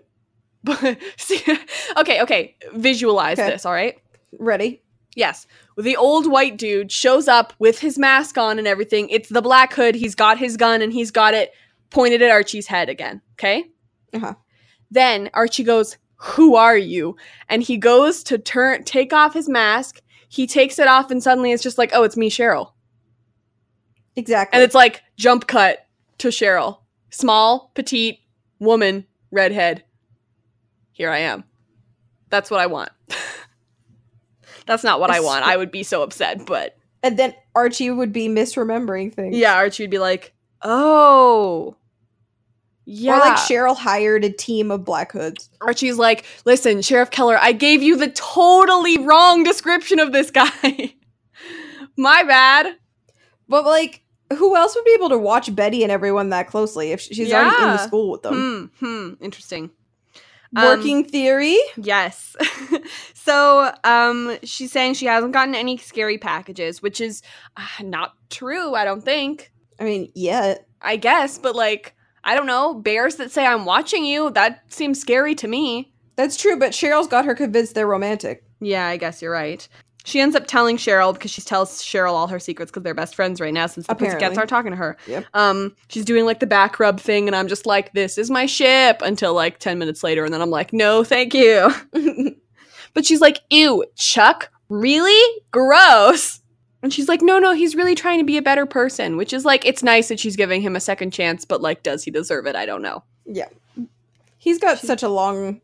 Okay, okay, visualize Okay. this, all right? Ready? Yes. The old white dude shows up with his mask on and everything. It's the Black Hood. He's got his gun and he's got it pointed at Archie's head again. Okay? Uh-huh. Then Archie goes, Who are you? And he goes to turn take off his mask. He takes it off and suddenly it's just like, Oh, it's me, Cheryl. Exactly. And it's like jump cut to Cheryl. Small, petite, woman, redhead. Here I am. That's what I want. That's not what I want. I would be so upset, but and then Archie would be misremembering things. Yeah, Archie would be like, "Oh, yeah." Or like Cheryl hired a team of Black Hoods. Archie's like, "Listen, Sheriff Keller, I gave you the totally wrong description of this guy. My bad." But like, who else would be able to watch Betty and everyone that closely if she's already in the school with them? Hmm. Hmm. Interesting. Um, Working theory. Yes. so, um, she's saying she hasn't gotten any scary packages, which is uh, not true. I don't think. I mean, yeah. I guess, but like, I don't know. Bears that say I'm watching you. That seems scary to me. That's true, but Cheryl's got her convinced they're romantic. Yeah, I guess you're right. She ends up telling Cheryl because she tells Cheryl all her secrets because they're best friends right now since the Pussycats aren't talking to her. Yep. Um, she's doing like the back rub thing, and I'm just like, "This is my ship." Until like ten minutes later, and then I'm like, "No, thank you." but she's like, "Ew, Chuck, really gross." And she's like, "No, no, he's really trying to be a better person," which is like, it's nice that she's giving him a second chance, but like, does he deserve it? I don't know. yeah. He's got such a long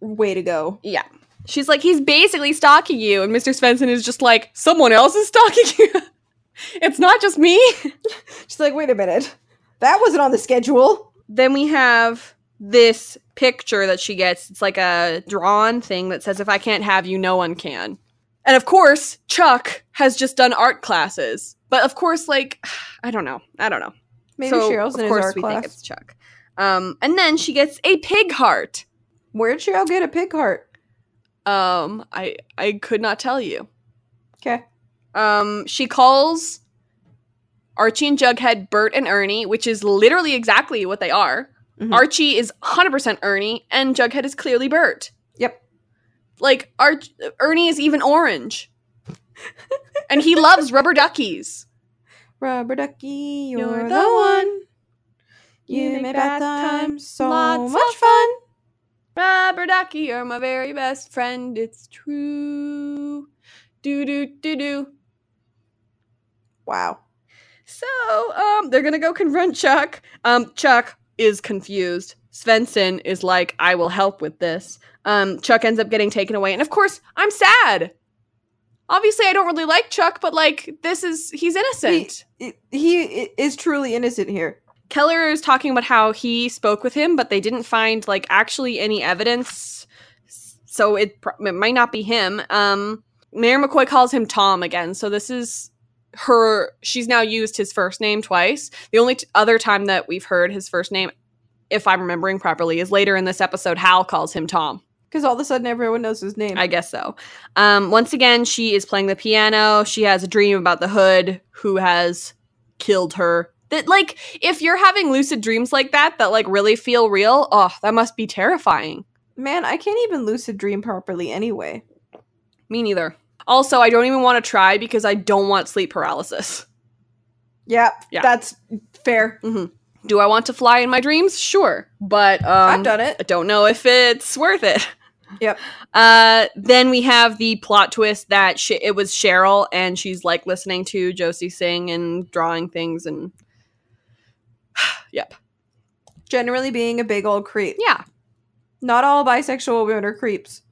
way to go. Yeah. She's like, he's basically stalking you. And Mr. Svenson is just like, someone else is stalking you. it's not just me. She's like, wait a minute. That wasn't on the schedule. then we have this picture that she gets. It's like a drawn thing that says, if I can't have you, no one can. And of course, Chuck has just done art classes. But of course, like, I don't know. I don't know. Maybe So, Cheryl's in his art we class. think it's Chuck. Um, and then she gets a pig heart. Where'd Cheryl get a pig heart? Um, I I could not tell you. Okay. Um, she calls Archie and Jughead Bert and Ernie, which is literally exactly what they are. Mhm. Archie is 100% Ernie, and Jughead is clearly Bert. Yep. Like, Arch- Ernie is even orange. and he loves rubber duckies. Rubber ducky, you're, You're the, the one. You, make make time so much of fun. Rubber ducky, you're my very best friend. It's true. Do do do do. Wow. So, um, they're gonna go confront Chuck. Um, Chuck is confused. Svenson is like, I will help with this. Um, Chuck ends up getting taken away, and of course, I'm sad. Obviously, I don't really like Chuck, but like, this is he's innocent. He, he is truly innocent here. Keller is talking about how he spoke with him, but they didn't find like actually any evidence, so it, it might not be him. Um, Mayor McCoy calls him Tom again, so this is her. She's now used his first name twice. The only t- other time that we've heard his first name, if I'm remembering properly, is later in this episode. Hal calls him Tom. Because all of a sudden everyone knows his name. I guess so. Um, once again, she is playing the piano. She has a dream about the hood who has killed her. That like, if you're having lucid dreams like that, that like really feel real, oh, that must be terrifying. Man, I can't even lucid dream properly anyway. Me neither. Also, I don't even want to try because I don't want sleep paralysis. Yeah, Yeah. that's fair. Do I want to fly in my dreams? Sure, but um, I've done it I don't know if it's worth it. Yep. Uh, then we have the plot twist that sh- it was Cheryl, and she's like listening to Josie sing and drawing things, and yep, Generally being a big old creep. yeah, Not all bisexual women are creeps.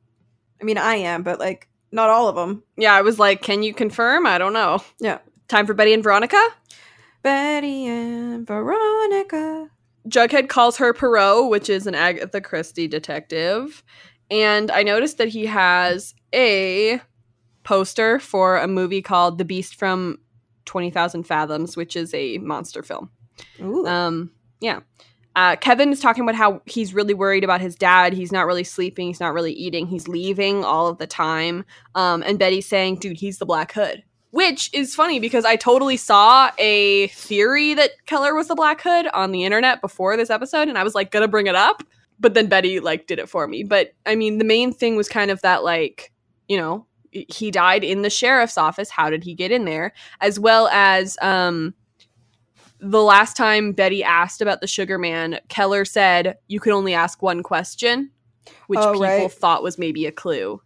I mean, I am, but like, not all of them. yeah. I was like, can you confirm? I don't know. Yeah. Time for Betty and Veronica. Betty and Veronica. Jughead calls her Poirot, which is an Agatha Christie detective. And I noticed that he has a poster for a movie called The Beast from 20,000 Fathoms, which is a monster film. Ooh. Um, yeah. Uh, Kevin is talking about how he's really worried about his dad. He's not really sleeping. He's not really eating. He's leaving all of the time. Um, and Betty's saying, dude, he's the Black Hood. Which is funny because I totally saw a theory that Keller was the Black Hood on the internet before this episode, and I was like, gonna bring it up. But then Betty, like, did it for me. But I mean, the main thing was kind of that, like, you know, he died in the sheriff's office. How did he get in there? As well as, um, the last time Betty asked about the Sugar Man, Keller said you could only ask one question, which Oh, people right. thought was maybe a clue.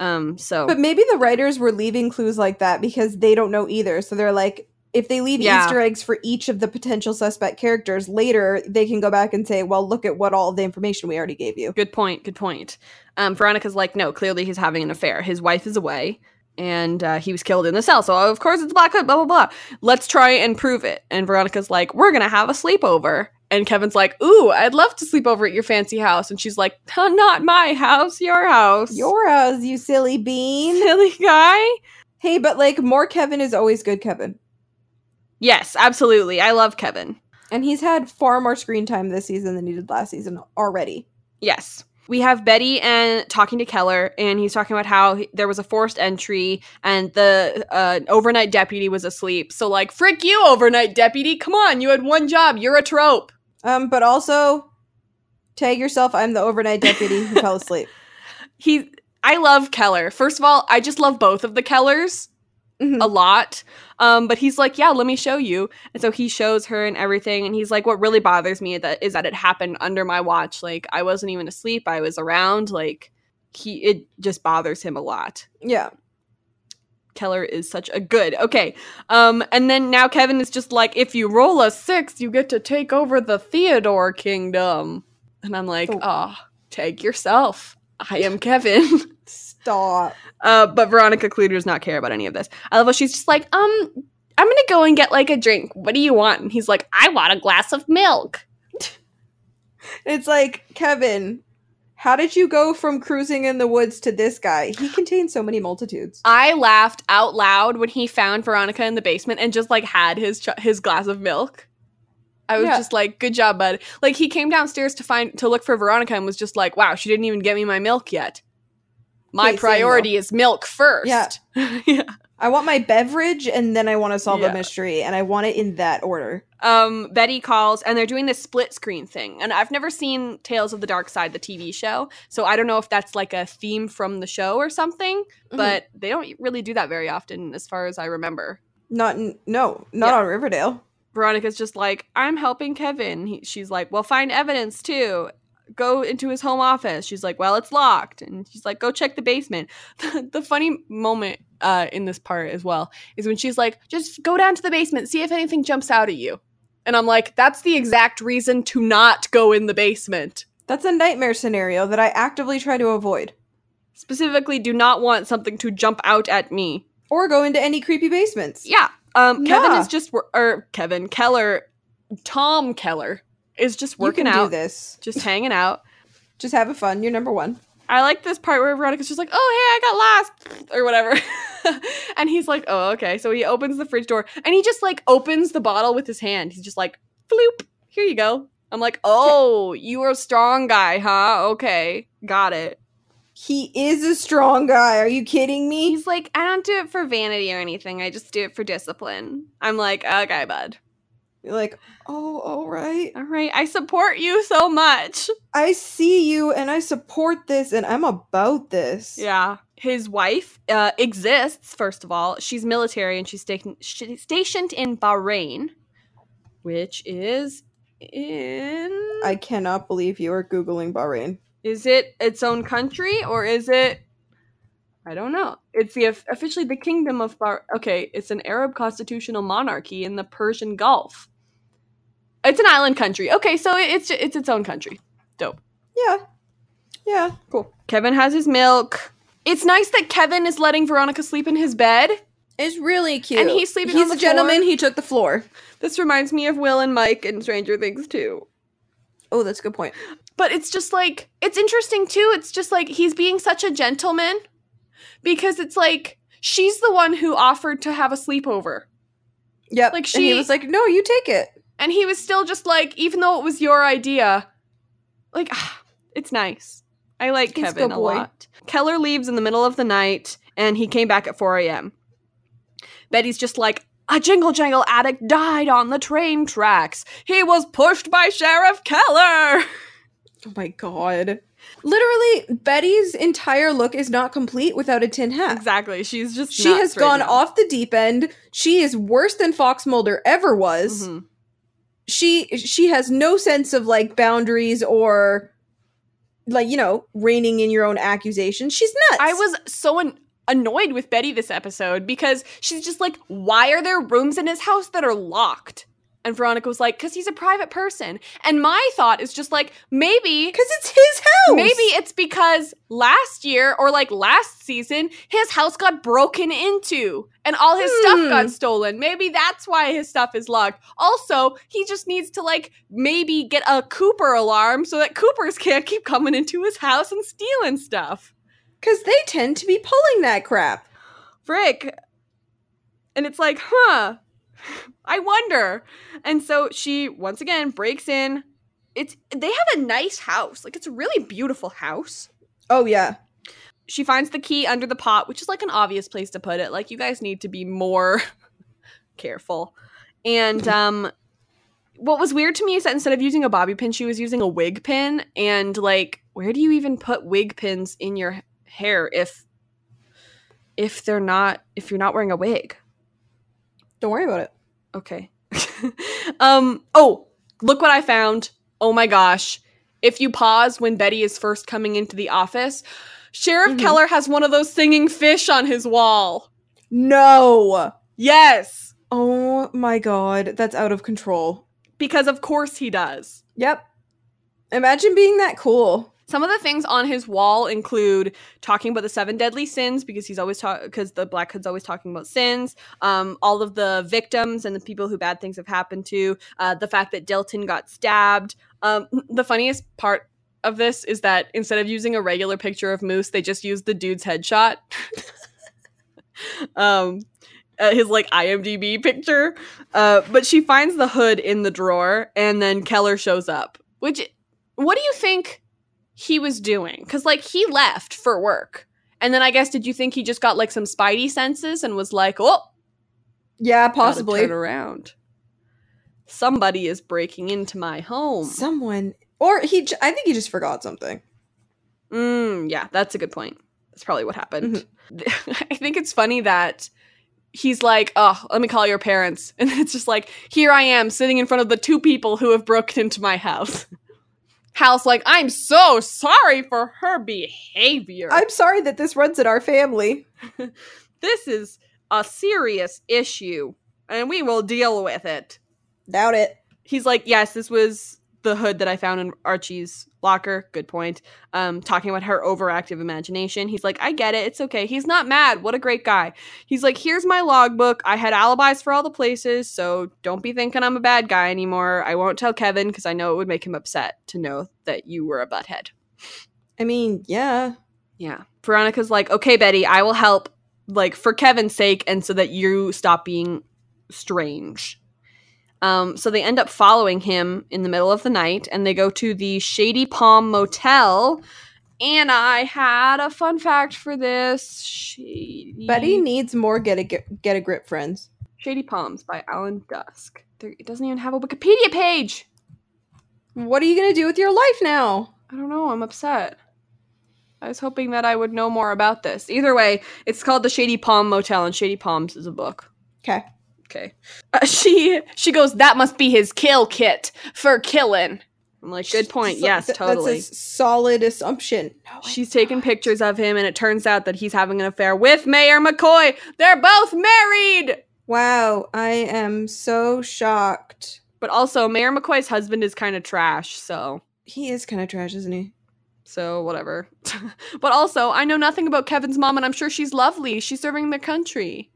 Um, so But maybe the writers were leaving clues like that because they don't know either. So they're like, if they leave Yeah. Easter eggs for each of the potential suspect characters later, they can go back and say, well, look at what all the information we already gave you. good point, good point. Um, Veronica's like, no, clearly he's having an affair. His wife is away, and uh, he was killed in the cell. So of course it's Black Hood. Blah blah blah. Let's try and prove it. And Veronica's like, we're gonna have a sleepover. And Kevin's like, ooh, I'd love to sleep over at your fancy house. And she's like, not my house, your house. Your house, you silly bean. silly guy. hey, but like, more Kevin is always good Kevin. Yes, absolutely. I love Kevin. And he's had far more screen time this season than he did last season already. Yes. We have Betty and talking to Keller, and he's talking about how he- there was a forced entry and the uh, overnight deputy was asleep. So, like, frick you, overnight deputy. Come on, you had one job. You're a trope. Um, but also, tag yourself, I'm the overnight deputy who fell asleep. He, I love Keller. First of all, I just love both of the Kellers Mhm. a lot. Um, but he's like, yeah, let me show you. And so he shows her and everything. And he's like, what really bothers me that is that it happened under my watch. Like I wasn't even asleep. I was around. Like he, it just bothers him a lot. Yeah. Keller is such a good. Okay. Um, and then now Kevin is just like, if you roll a six, you get to take over the Theodore kingdom. And I'm like, Oh. oh, take yourself. I am Kevin. Stop. Uh, but Veronica clearly does not care about any of this. I love how she's just like, um, I'm gonna go and get like a drink. What do you want? And he's like, I want a glass of milk. It's like, Kevin, how did you go from cruising in the woods to this guy? He contains so many multitudes. I laughed out loud when he found Veronica in the basement and just like had his ch- his glass of milk. I was Yeah. just like, "Good job, bud." Like he came downstairs to find to look for Veronica and was just like, "Wow, she didn't even get me my milk yet." My priority is milk first. Yeah. yeah. I want my beverage and then I want to solve Yeah. a mystery and I want it in that order. um, Betty calls and they're doing this split screen thing. And I've never seen Tales of the Darkside, the TV show. So I don't know if that's like a theme from the show or something, Mhm. but they don't really do that very often as far as I remember. not no, not Yeah. on Riverdale. Veronica's just like, I'm helping Kevin. He, she's like, well, find evidence too. Go into his home office. She's like, well, it's locked. And she's like, go check the basement. the funny moment uh, in this part as well is when she's like, just go down to the basement, see if anything jumps out at you. And I'm like, that's the exact reason to not go in the basement. That's a nightmare scenario that I actively try to avoid. Specifically, do not want something to jump out at me. Or go into any creepy basements. Yeah. Um, Kevin Yeah. is just, or Kevin Keller, Tom Keller is just working you can out, do this. just hanging out. Just having fun. You're number one. I like this part where Veronica's just like, "Oh, hey, I got lost," or whatever, and he's like, "Oh, okay." So he opens the fridge door and he just like opens the bottle with his hand. He's just like, "Floop, here you go." I'm like, "Oh, you are a strong guy, huh? Okay, got it." He is a strong guy. Are you kidding me? He's like, "I don't do it for vanity or anything. I just do it for discipline." I'm like, "Okay, bud. You're like, oh, all right. All right, I support you so much." I see you and I support this and I'm about this. Yeah. His wife uh, exists, first of all. She's military and she's sta- sh- stationed in Bahrain, which is in. I cannot believe you are Googling Bahrain. is it its own country or is it. I don't know. It's the officially the kingdom of Bahrain. Okay, it's an Arab constitutional monarchy in the Persian Gulf. It's an island country. Okay, so it's it's its own country. Dope. Yeah. Yeah. Cool. Kevin has his milk. It's nice that Kevin is letting Veronica sleep in his bed. It's really cute. And he's sleeping He's a gentleman. floor. He took the floor. This reminds me of Will and Mike in Stranger Things too. Oh, that's a good point. But it's just like it's interesting too. It's just like he's being such a gentleman because it's like she's the one who offered to have a sleepover. Yep. Like, and he she- was like, "No, you take it." And he was still just like even though it was your idea, like ah, it's nice. I like He's Kevin a lot. Keller leaves in the middle of the night and he came back at 4 a.m. Betty's just like, a jingle jangle addict died on the train tracks. He was pushed by Sheriff Keller. Oh my god. Literally, Betty's entire look is not complete without a tin hat. Exactly. She's just She has gone now. off the deep end. She is worse than Fox Mulder ever was. Mhm. She she has no sense of like boundaries or like, you know, reining in your own accusations. She's nuts. I was so an- annoyed with Betty this episode because she's just like, why are there rooms in his house that are locked? And Veronica was like, because he's a private person. And my thought is just like, maybe because it's his house. Maybe it's because last year or like last season, his house got broken into and all his stuff Hmm. got stolen. Maybe that's why his stuff is locked. Also, he just needs to like maybe get a Cooper alarm so that Coopers can't keep coming into his house and stealing stuff. because they tend to be pulling that crap. Frick. And it's like, huh, I wonder. And so she once again breaks in. It's they have a nice house. Like it's a really beautiful house. Oh yeah. she finds the key under the pot, which is like an obvious place to put it. Like you guys need to be more careful. And um what was weird to me is that instead of using a bobby pin, she was using a wig pin and like where do you even put wig pins in your hair if if they're not if you're not wearing a wig? Don't worry about it. Okay. um oh, look what I found. Oh my gosh. If you pause when Betty is first coming into the office, Sheriff Mhm. Keller has one of those singing fish on his wall. No. Yes, Oh my god, that's out of control. because of course he does. Yep. Imagine being that cool. Some of the things on his wall include talking about the seven deadly sins because he's always talk because the Black Hood's always talking about sins. Um, all of the victims and the people who bad things have happened to. Uh, the fact that Dilton got stabbed. Um, the funniest part of this is that instead of using a regular picture of Moose, they just used the dude's headshot. um, uh, his like IMDb picture. Uh, but she finds the hood in the drawer, and then Keller shows up. Which, what do you think he was doing? Because like he left for work, and then I guess did you think he just got like some spidey senses and was like, oh, Yeah, possibly. turn around. Somebody is breaking into my home. Someone, or he. j- I think he just forgot something. Mm, yeah, that's a good point. That's probably what happened. Mm-hmm. I think it's funny that he's like, "Oh, let me call your parents," and it's just like, "Here I am sitting in front of the two people who have broken into my house." Hal's like, "I'm so sorry for her behavior. I'm sorry that this runs in our family. this is a serious issue, and we will deal with it." Doubt it. he's like, yes, this was the hood that I found in Archie's locker. Good point. Um, talking about her overactive imagination. He's like, I get it. It's okay. He's not mad. What a great guy. He's like, here's my logbook. I had alibis for all the places, so don't be thinking I'm a bad guy anymore. I won't tell Kevin because I know it would make him upset to know that you were a butthead. I mean, yeah. Yeah. Veronica's like, okay, Betty, I will help, like, for Kevin's sake and so that you stop being strange. Um, so they end up following him in the middle of the night and they go to the Shady Palm Motel. And I had a fun fact for this. Shady, Betty needs more get a get, get a grip friends. Shady Palms by Alan Dusk. There, it doesn't even have a Wikipedia page. What are you gonna do with your life now? I don't know. I'm upset. I was hoping that I would know more about this. Either way, it's called the Shady Palm Motel, and Shady Palms is a book. Okay. Okay. Uh, she she goes. That must be his kill kit for killing. I'm like, good point. So yes, th- totally. That's a solid assumption. No, She's taking pictures of him, and it turns out that he's having an affair with Mayor McCoy. They're both married. wow, I am so shocked. But also, Mayor McCoy's husband is kind of trash. So He is kind of trash, isn't he? So whatever. but also, I know nothing about Kevin's mom, and I'm sure she's lovely. She's serving the country.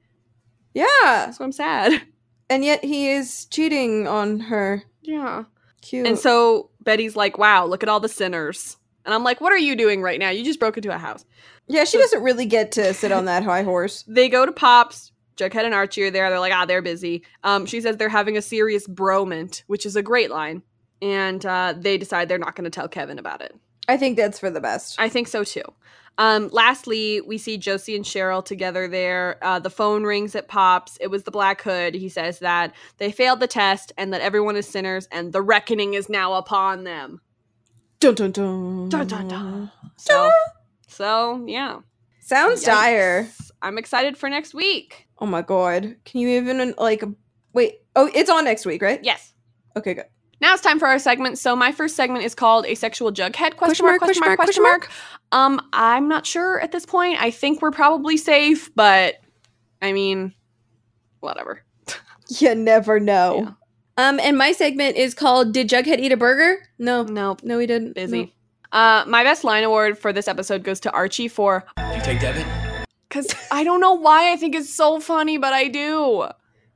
Yeah, So I'm sad. and yet he is cheating on her. Yeah. Cute. And so Betty's like, "Wow, look at all the sinners." And I'm like, "What are you doing right now? You just broke into a house." yeah, she doesn't really get to sit on that high horse. They go to Pops. Jughead and Archie are there. They're like, "Ah, they're busy." Um, she says they're having a serious broment, which is a great line. And uh, they decide they're not going to tell Kevin about it. I think that's for the best. I think so too. Um, lastly, we see Josie and Cheryl together there. Uh, the phone rings it Pops. It was the Black Hood. He says that they failed the test and that everyone is sinners and the reckoning is now upon them. Dun dun dun. Dun, dun, dun. So, so yeah. Sounds Yikes. dire. I'm excited for next week. Oh my god. Can you even like wait? Oh, it's on next week, right? Yes. Okay, good. Now it's time for our segment. So my first segment is called Asexual Jughead? Question mark, question mark, question mark. Um, I'm not sure at this point. I think we're probably safe, but I mean, whatever. You never know. Yeah. Um, and my segment is called "Did Jughead eat a burger?" No, no, no, he didn't. busy. Uh, my best line award for this episode goes to Archie for You take Devin. because I don't know why I think it's so funny, but I do.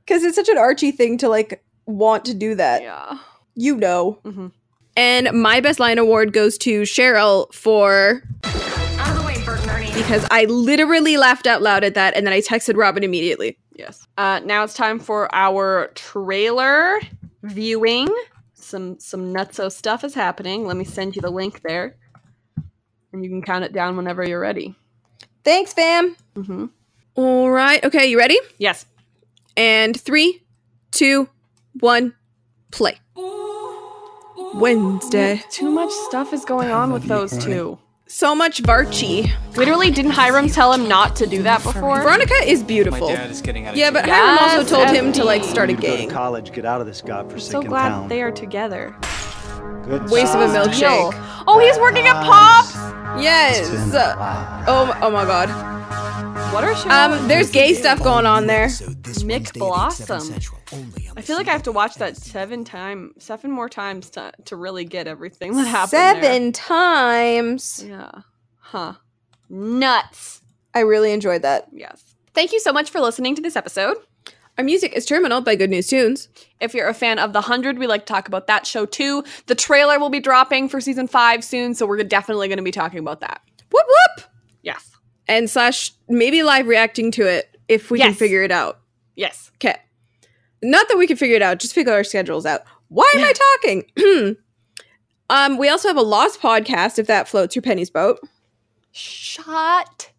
because it's such an Archie thing to like want to do that. Yeah. You know. Mhm. And my best line award goes to Cheryl for Out of the way, Bert and Ernie. because I literally laughed out loud at that, and then I texted Robyn immediately. Yes. Uh, now it's time for our trailer viewing. Some some nutso stuff is happening. Let me send you the link there, and you can count it down whenever you're ready. Thanks, fam. Mm-hmm. All right. Okay, you ready? Yes. And three, two, one, play. Wednesday. Too much stuff is going on with those two. So much Varchie. Literally, didn't Hiram tell him not to do that before? Veronica is My beautiful. dad is getting out of Yeah, but. Hiram Yes, also told him to FB. like start a You go to gang. college, get out of this godforsaken so glad town. they are together. Good Waste of a job. milkshake. Deal. Oh, he's working at Pops. Yes. It's been a while. Oh, oh my god. What are Cheryl Um, there's gay stuff going on there. McBlossom. I feel like I have to watch that seven time, seven more times to to really get everything that happened. there. Seven times. Yeah. Huh. Nuts. I really enjoyed that. Yes. Thank you so much for listening to this episode. Our music is Terminal by Good News Tunes. If you're a fan of The Hundred, we like to talk about that show too. The trailer will be dropping for season five soon, so we're definitely going to be talking about that. Whoop whoop! Yes. And slash maybe live reacting to it if we can figure it out. Yes. Okay. Not that we can figure it out, just figure our schedules out. Why am I talking? um, we also have a Lost podcast if that floats your Penny's boat. Shut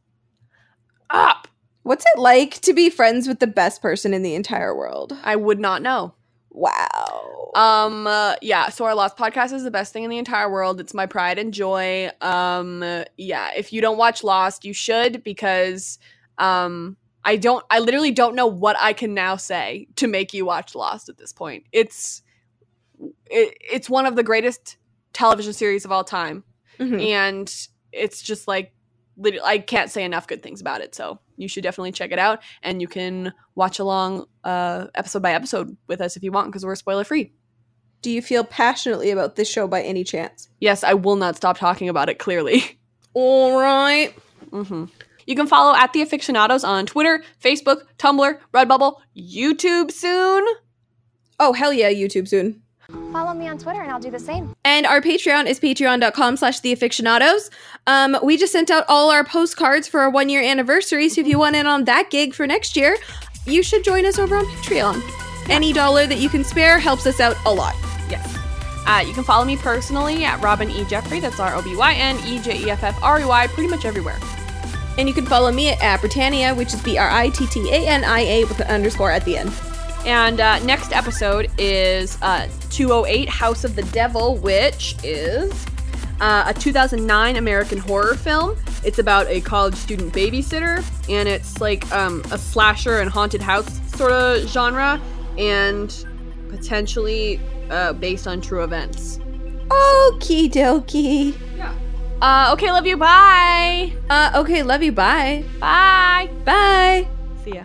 up. What's it like to be friends with the best person in the entire world? I would not know. Wow. Um. uh, yeah. So our Lost podcast is the best thing in the entire world. It's my pride and joy. Um. yeah. If you don't watch Lost, you should because um. I don't. I literally don't know what I can now say to make you watch Lost at this point. It's it, it's one of the greatest television series of all time, Mhm. and it's just like I can't say enough good things about it. So you should definitely check it out, and you can watch along uh, episode by episode with us if you want because we're spoiler free. Do you feel passionately about this show by any chance? Yes, I will not stop talking about it. Clearly. All right. hmm You can follow at the afictionados on Twitter, Facebook, Tumblr, Redbubble, YouTube soon. Oh, hell yeah, YouTube soon. Follow me on Twitter and I'll do the same. And our Patreon is patreon.com slash theafictionados. Um, we just sent out all our postcards for our one year anniversary, so if you want in on that gig for next year, you should join us over on Patreon. Any dollar that you can spare helps us out a lot. Yes. Uh, you can follow me personally at Robyn E. Jeffrey. That's R O B Y N E J E F F R E Y, pretty much everywhere. And you can follow me at Brittania, which is B R I T T A N I A with an underscore at the end. And uh, next episode is uh, 208 House of the Devil, which is uh, a 2009 American horror film. It's about a college student babysitter, and it's like um, a slasher and haunted house sort of genre, and potentially uh, based on true events. Okie dokie. Uh, okay, love you. Bye. Uh, okay, love you. Bye. Bye. Bye. See ya.